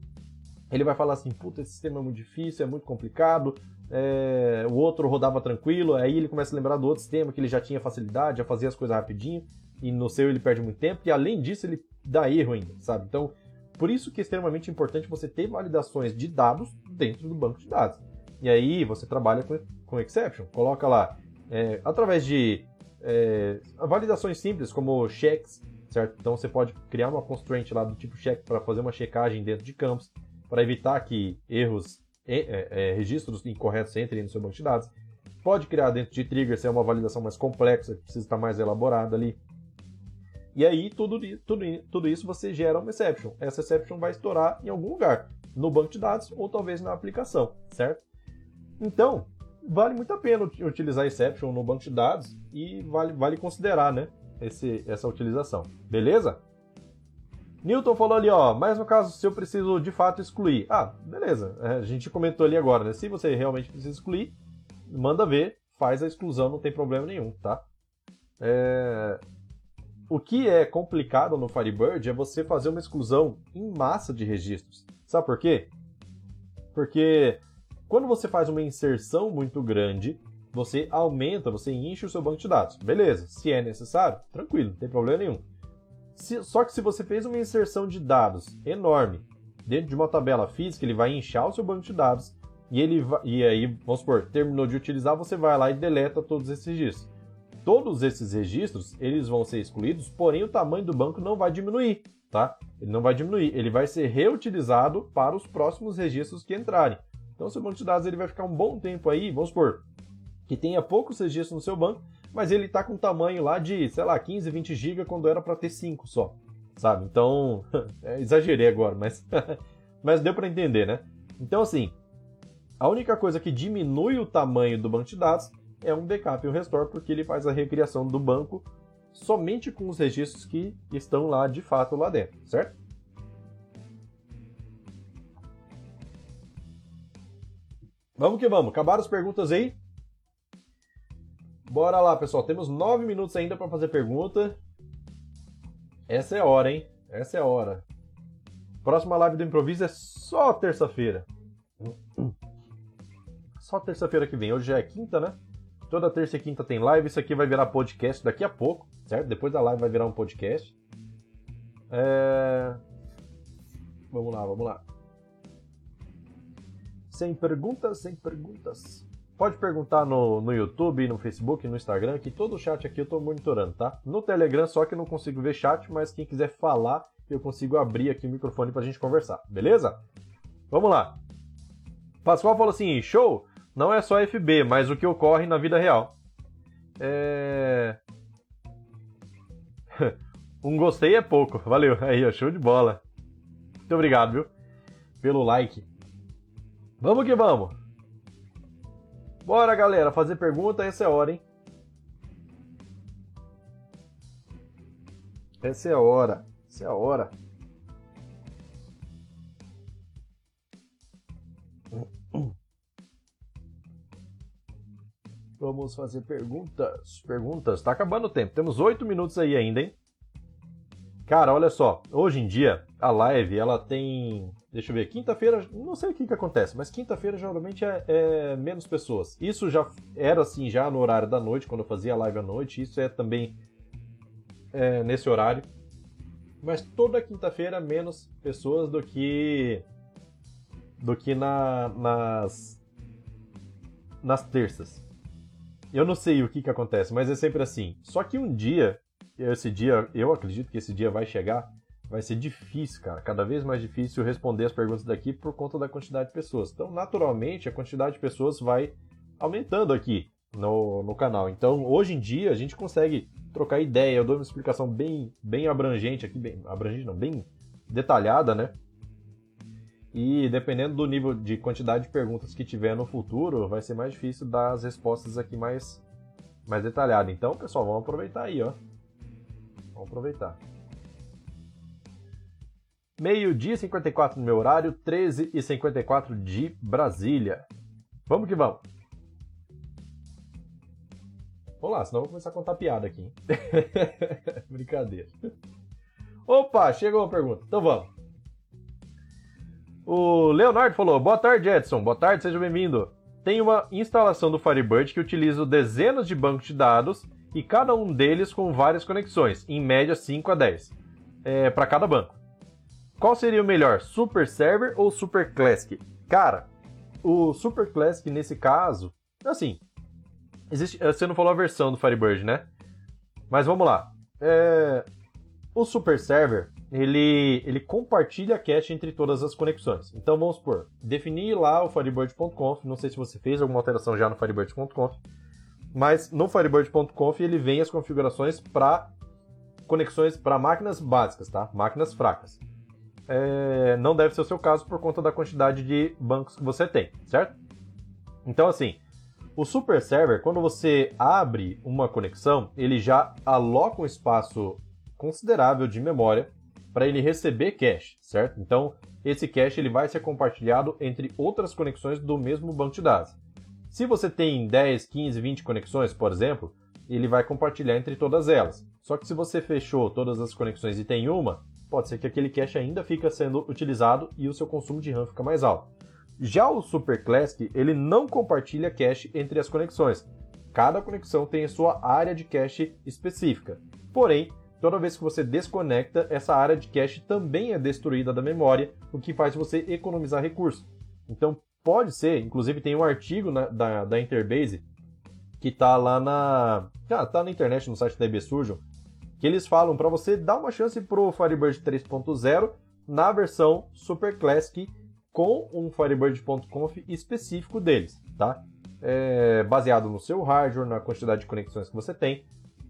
ele vai falar assim, puta, esse sistema é muito difícil, é muito complicado, é, o outro rodava tranquilo, aí ele começa a lembrar do outro sistema que ele já tinha facilidade, já fazia as coisas rapidinho, e no seu ele perde muito tempo, e além disso ele dá erro ainda, sabe? Então, por isso que é extremamente importante você ter validações de dados dentro do banco de dados. E aí você trabalha com, com exception, coloca lá, é, através de é, validações simples, como checks, certo? Então você pode criar uma constraint lá do tipo check para fazer uma checagem dentro de campos, para evitar que erros é, é, registros incorretos entrem no seu banco de dados. Pode criar dentro de trigger se é uma validação mais complexa, que precisa estar mais elaborada ali. E aí, tudo, tudo, tudo isso você gera uma exception. Essa exception vai estourar em algum lugar, no banco de dados ou talvez na aplicação, certo? Então, vale muito a pena utilizar exception no banco de dados e vale, vale considerar, né, esse, essa utilização. Beleza? Newton falou ali, ó, mas no caso, se eu preciso de fato excluir. Ah, beleza. É, a gente comentou ali agora, né? Se você realmente precisa excluir, manda ver, faz a exclusão, não tem problema nenhum, tá? É... O que é complicado no Firebird é você fazer uma exclusão em massa de registros. Sabe por quê? Porque quando você faz uma inserção muito grande, você aumenta, você enche o seu banco de dados. Beleza, se é necessário, tranquilo, não tem problema nenhum. Se, só que se você fez uma inserção de dados enorme dentro de uma tabela física, ele vai inchar o seu banco de dados e ele vai, e aí, vamos supor, terminou de utilizar, você vai lá e deleta todos esses registros. Todos esses registros, eles vão ser excluídos, porém o tamanho do banco não vai diminuir, tá? Ele não vai diminuir, ele vai ser reutilizado para os próximos registros que entrarem. Então, seu banco de dados ele vai ficar um bom tempo aí, vamos supor, que tenha poucos registros no seu banco, mas ele está com tamanho lá de, sei lá, 15, 20 GB quando era para ter 5 só, sabe? Então, é, exagerei agora, mas, mas deu para entender, né? Então, assim, a única coisa que diminui o tamanho do banco de dados é um backup e um restore, porque ele faz a recriação do banco somente com os registros que estão lá de fato lá dentro, certo? Vamos que vamos. Acabaram as perguntas aí? Bora lá, pessoal. Temos nove minutos ainda para fazer pergunta. Essa é a hora, hein? Essa é a hora. Próxima live do improviso é só terça-feira. Só terça-feira que vem. Hoje é quinta, né? Toda terça e quinta tem live. Isso aqui vai virar podcast daqui a pouco, certo? Depois da live vai virar um podcast. É... Vamos lá, vamos lá. Sem perguntas, sem perguntas. Pode perguntar no, no YouTube, no Facebook, no Instagram, que todo o chat aqui eu estou monitorando, tá? No Telegram só que eu não consigo ver chat, mas quem quiser falar, eu consigo abrir aqui o microfone para a gente conversar, beleza? Vamos lá. Pascoal falou assim: show! Não é só FB, mas o que ocorre na vida real. É. um gostei é pouco. Valeu. Aí, ó, show de bola. Muito obrigado, viu? Pelo like. Vamos que vamos. Bora, galera, fazer pergunta, essa é a hora, hein? Essa é a hora. Essa é a hora. Vamos fazer perguntas. Perguntas. Tá acabando o tempo. Temos oito minutos aí ainda, hein? Cara, olha só. Hoje em dia, a live, ela tem Deixa eu ver, quinta-feira, não sei o que, que acontece, mas quinta-feira geralmente é, é, menos pessoas. Isso já era assim já no horário da noite, quando eu fazia live à noite, isso é também é, nesse horário. Mas toda quinta-feira menos pessoas do que do que na, nas nas terças. Eu não sei o que, que acontece, mas é sempre assim. Só que um dia, esse dia, eu acredito que esse dia vai chegar, vai ser difícil, cara, cada vez mais difícil responder as perguntas daqui por conta da quantidade de pessoas. Então, naturalmente, a quantidade de pessoas vai aumentando aqui no, no canal. Então, hoje em dia, a gente consegue trocar ideia. Eu dou uma explicação bem, bem abrangente aqui, bem abrangente não, bem detalhada, né? E dependendo do nível de quantidade de perguntas que tiver no futuro, vai ser mais difícil dar as respostas aqui mais, mais detalhadas. Então, pessoal, vamos aproveitar aí, ó. Vamos aproveitar. Meio-dia 54 no meu horário, 13 e 54 de Brasília. Vamos que vamos. Vamos lá, senão eu vou começar a contar piada aqui. Brincadeira. Opa, chegou uma pergunta. Então vamos. O Leonardo falou: Boa tarde, Edson. Boa tarde, seja bem-vindo. Tem uma instalação do Firebird que utiliza dezenas de bancos de dados e cada um deles com várias conexões, em média 5 a 10, é, para cada banco. Qual seria o melhor, Super Server ou Super Classic? Cara, o Super Classic nesse caso, assim, existe, você não falou a versão do Firebird, né? Mas vamos lá. É, o Super Server, ele, ele compartilha a cache entre todas as conexões. Então vamos supor, definir lá o firebird.conf, não sei se você fez alguma alteração já no firebird.conf, mas no firebird.conf ele vem as configurações para conexões para máquinas básicas, tá? Máquinas fracas. É, não deve ser o seu caso por conta da quantidade de bancos que você tem, certo? Então, assim, o Super Server, quando você abre uma conexão, ele já aloca um espaço considerável de memória para ele receber cache, certo? Então, esse cache ele vai ser compartilhado entre outras conexões do mesmo banco de dados. Se você tem 10, 15, 20 conexões, por exemplo, ele vai compartilhar entre todas elas. Só que se você fechou todas as conexões e tem uma, pode ser que aquele cache ainda fica sendo utilizado e o seu consumo de RAM fica mais alto. Já o Super Classic, ele não compartilha cache entre as conexões. Cada conexão tem a sua área de cache específica. Porém, toda vez que você desconecta, essa área de cache também é destruída da memória, o que faz você economizar recursos. Então, pode ser, inclusive tem um artigo na, da, da Interbase que tá lá na. Ah, tá na internet, no site da IB Surgeon, que eles falam para você dar uma chance pro Firebird 3.0 na versão Super Classic com um Firebird.conf específico deles, tá? É, baseado no seu hardware, na quantidade de conexões que você tem.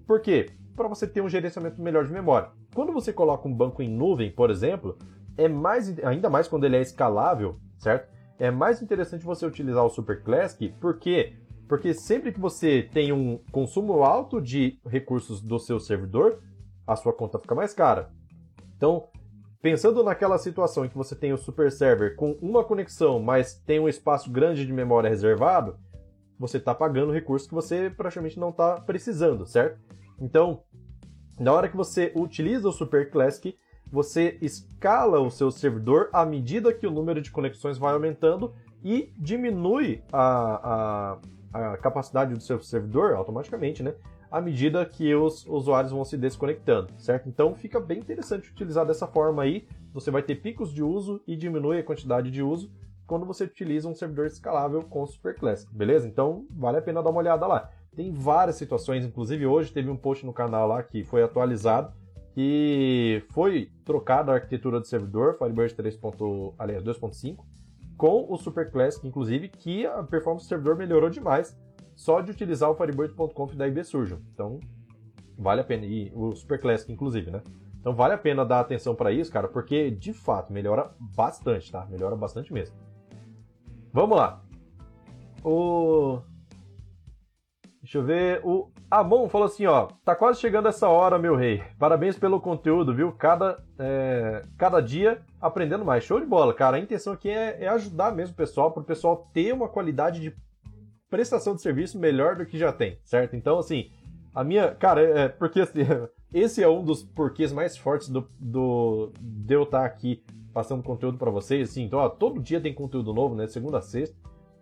Por quê? Para você ter um gerenciamento melhor de memória. Quando você coloca um banco em nuvem, por exemplo, é mais ainda mais quando ele é escalável, certo? É mais interessante você utilizar o Super Classic, porque porque sempre que você tem um consumo alto de recursos do seu servidor, a sua conta fica mais cara. Então, pensando naquela situação em que você tem o super server com uma conexão, mas tem um espaço grande de memória reservado, você está pagando recursos que você praticamente não está precisando, certo? Então, na hora que você utiliza o Super Classic, você escala o seu servidor à medida que o número de conexões vai aumentando e diminui a, a a capacidade do seu servidor automaticamente, né? À medida que os usuários vão se desconectando, certo? Então fica bem interessante utilizar dessa forma aí. Você vai ter picos de uso e diminui a quantidade de uso quando você utiliza um servidor escalável com o Superclassic, beleza? Então vale a pena dar uma olhada lá. Tem várias situações, inclusive hoje teve um post no canal lá que foi atualizado que foi trocada a arquitetura do servidor Firebird 3. aliás 2.5 com o Super Classic, inclusive, que a performance do servidor melhorou demais só de utilizar o Firebird.conf da IB Surgeon. Então, vale a pena. E o Super Classic, inclusive, né? Então, vale a pena dar atenção para isso, cara, porque de fato melhora bastante, tá? Melhora bastante mesmo. Vamos lá. O Deixa eu ver. O Amon falou assim, ó. Tá quase chegando essa hora, meu rei. Parabéns pelo conteúdo, viu? Cada, é, cada dia aprendendo mais. Show de bola, cara. A intenção aqui é, é ajudar mesmo o pessoal, para o pessoal ter uma qualidade de prestação de serviço melhor do que já tem, certo? Então, assim, a minha. Cara, é, porque assim, esse é um dos porquês mais fortes do, do, de eu estar aqui passando conteúdo para vocês. Assim, então, ó, todo dia tem conteúdo novo, né? Segunda a sexta.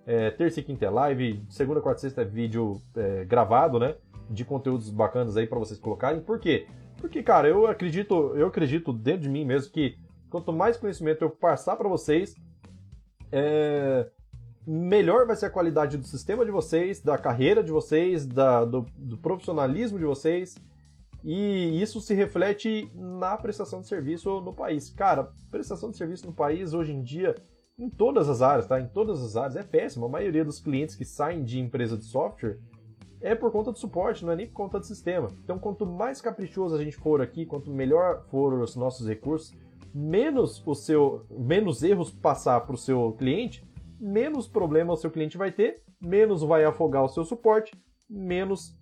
É, terça e quinta é live, segunda, quarta e sexta é vídeo é, gravado, né? De conteúdos bacanas aí para vocês colocarem. Por quê? Porque, cara, eu acredito, eu acredito dentro de mim mesmo que quanto mais conhecimento eu passar para vocês, é, melhor vai ser a qualidade do sistema de vocês, da carreira de vocês, da, do, do profissionalismo de vocês. E isso se reflete na prestação de serviço no país. Cara, prestação de serviço no país hoje em dia em todas as áreas, tá? Em todas as áreas é péssimo. A maioria dos clientes que saem de empresa de software é por conta do suporte, não é nem por conta do sistema. Então, quanto mais caprichoso a gente for aqui, quanto melhor for os nossos recursos, menos o seu, menos erros passar para o seu cliente, menos problema o seu cliente vai ter, menos vai afogar o seu suporte, menos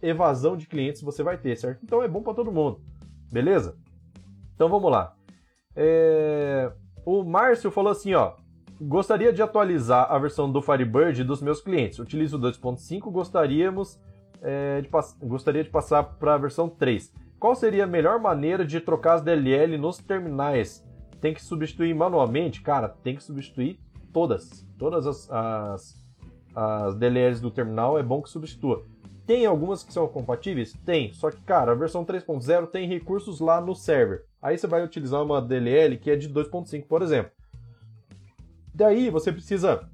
evasão de clientes você vai ter, certo? Então é bom para todo mundo, beleza? Então vamos lá. É... O Márcio falou assim, ó. Gostaria de atualizar a versão do Firebird dos meus clientes. Utilizo 2.5, gostaríamos é, de gostaria de passar para a versão 3. Qual seria a melhor maneira de trocar as DLL nos terminais? Tem que substituir manualmente? Cara, tem que substituir todas. Todas as, as, as DLLs do terminal é bom que substitua. Tem algumas que são compatíveis? Tem. Só que, cara, a versão 3.0 tem recursos lá no server. Aí você vai utilizar uma DLL que é de 2.5, por exemplo. Daí você precisa.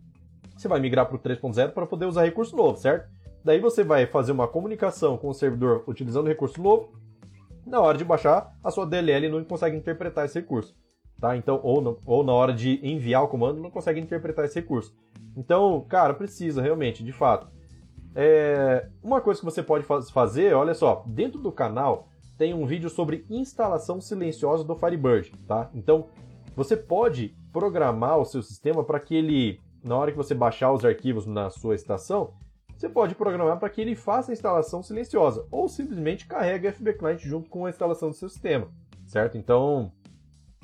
Você vai migrar para o 3.0 para poder usar recurso novo, certo? Daí você vai fazer uma comunicação com o servidor utilizando recurso novo. Na hora de baixar, a sua DLL não consegue interpretar esse recurso. Tá? Então, ou, ou na hora de enviar o comando, não consegue interpretar esse recurso. Então, cara, precisa realmente, de fato. É, uma coisa que você pode fazer, olha só, dentro do canal tem um vídeo sobre instalação silenciosa do Firebird, tá? Então, você pode programar o seu sistema para que ele, na hora que você baixar os arquivos na sua estação, você pode programar para que ele faça a instalação silenciosa ou simplesmente carregue o FB Client junto com a instalação do seu sistema, certo? Então,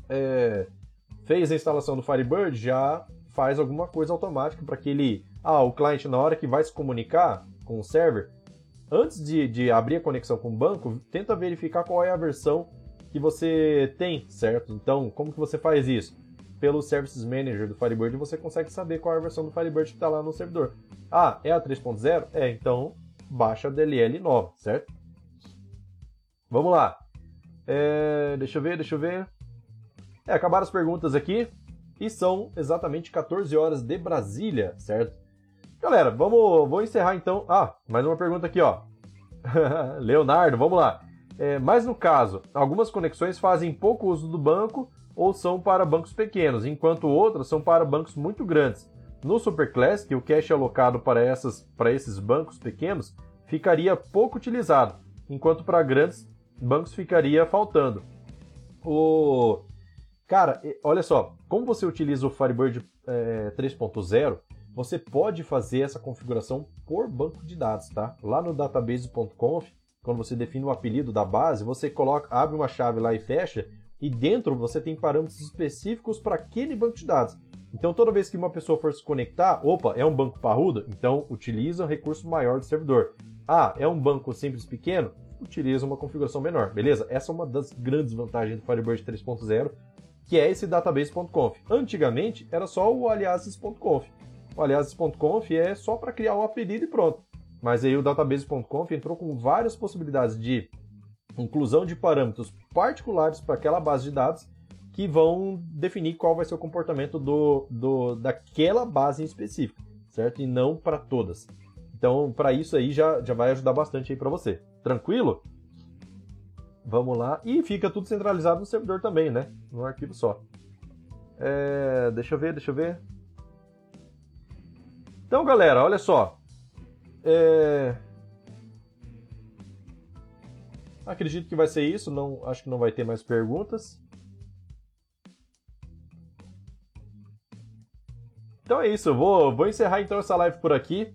é, fez a instalação do Firebird, já faz alguma coisa automática para que ele, ah, o cliente na hora que vai se comunicar com o server, antes de, de abrir a conexão com o banco, tenta verificar qual é a versão que você tem, certo? Então, como que você faz isso? Pelo Services Manager do Firebird, você consegue saber qual é a versão do Firebird que está lá no servidor. Ah, é a 3.0? É, então baixa a DLL nova, certo? Vamos lá. É, deixa eu ver, deixa eu ver. É, acabaram as perguntas aqui e são exatamente 14 horas de Brasília, certo? Galera, vamos, vou encerrar então. Ah, mais uma pergunta aqui, ó. Leonardo, vamos lá. É, mas no caso, algumas conexões fazem pouco uso do banco ou são para bancos pequenos, enquanto outras são para bancos muito grandes. No Superclassic, o cache alocado para, essas, para esses bancos pequenos ficaria pouco utilizado, enquanto para grandes bancos ficaria faltando. O cara, olha só, como você utiliza o Firebird é, 3.0, você pode fazer essa configuração por banco de dados, tá? Lá no database.conf, quando você define o apelido da base, você coloca, abre uma chave lá e fecha, e dentro você tem parâmetros específicos para aquele banco de dados. Então, toda vez que uma pessoa for se conectar, opa, é um banco parrudo? Então, utiliza um recurso maior do servidor. Ah, é um banco simples pequeno? Utiliza uma configuração menor, beleza? Essa é uma das grandes vantagens do Firebird 3.0, que é esse database.conf. Antigamente, era só o aliases.conf. O aliases.conf é só para criar um apelido e pronto. Mas aí o database.conf entrou com várias possibilidades de inclusão de parâmetros particulares para aquela base de dados que vão definir qual vai ser o comportamento do, do daquela base em específico, certo? E não para todas. Então, para isso aí já, já vai ajudar bastante aí para você. Tranquilo? Vamos lá. E fica tudo centralizado no servidor também, né? Num arquivo só. É, deixa eu ver, deixa eu ver. Então, galera, olha só. É... Acredito que vai ser isso. Não, acho que não vai ter mais perguntas. Então é isso. Eu vou, vou encerrar então essa live por aqui.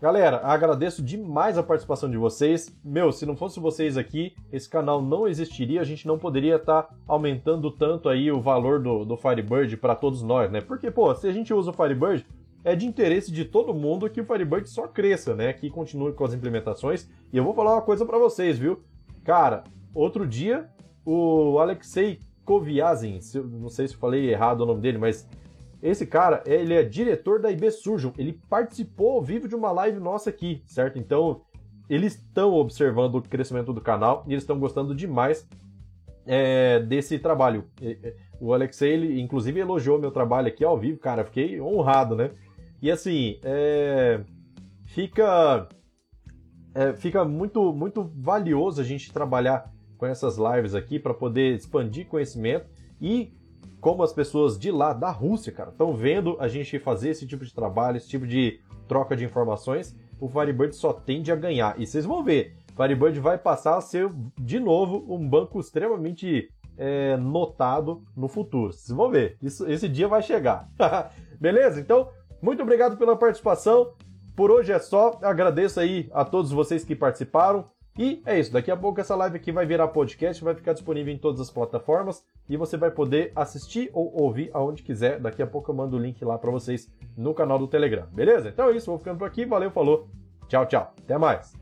Galera, agradeço demais a participação de vocês. Meu, se não fosse vocês aqui, esse canal não existiria, a gente não poderia estar tá aumentando tanto aí o valor do, do Firebird para todos nós, né? Porque, pô, se a gente usa o Firebird, é de interesse de todo mundo que o Firebird só cresça, né? Que continue com as implementações. E eu vou falar uma coisa para vocês, viu? Cara, outro dia o Alexei Koviazin, não sei se falei errado o nome dele, mas esse cara, ele é diretor da IB Surgeon. Ele participou ao vivo de uma live nossa aqui, certo? Então, eles estão observando o crescimento do canal e eles estão gostando demais é, desse trabalho. O Alexei, ele, inclusive, elogiou meu trabalho aqui ao vivo, cara. Fiquei honrado, né? E assim, é, fica é, fica muito muito valioso a gente trabalhar com essas lives aqui para poder expandir conhecimento e como as pessoas de lá da Rússia, cara, estão vendo a gente fazer esse tipo de trabalho, esse tipo de troca de informações, o Firebird só tende a ganhar. E vocês vão ver, Firebird vai passar a ser de novo um banco extremamente é, notado no futuro. Vocês vão ver, isso, esse dia vai chegar. Beleza? Então, muito obrigado pela participação. Por hoje é só. Agradeço aí a todos vocês que participaram. E é isso. Daqui a pouco essa live aqui vai virar podcast, vai ficar disponível em todas as plataformas e você vai poder assistir ou ouvir aonde quiser. Daqui a pouco eu mando o link lá para vocês no canal do Telegram. Beleza? Então é isso. Vou ficando por aqui. Valeu, falou. Tchau, tchau. Até mais.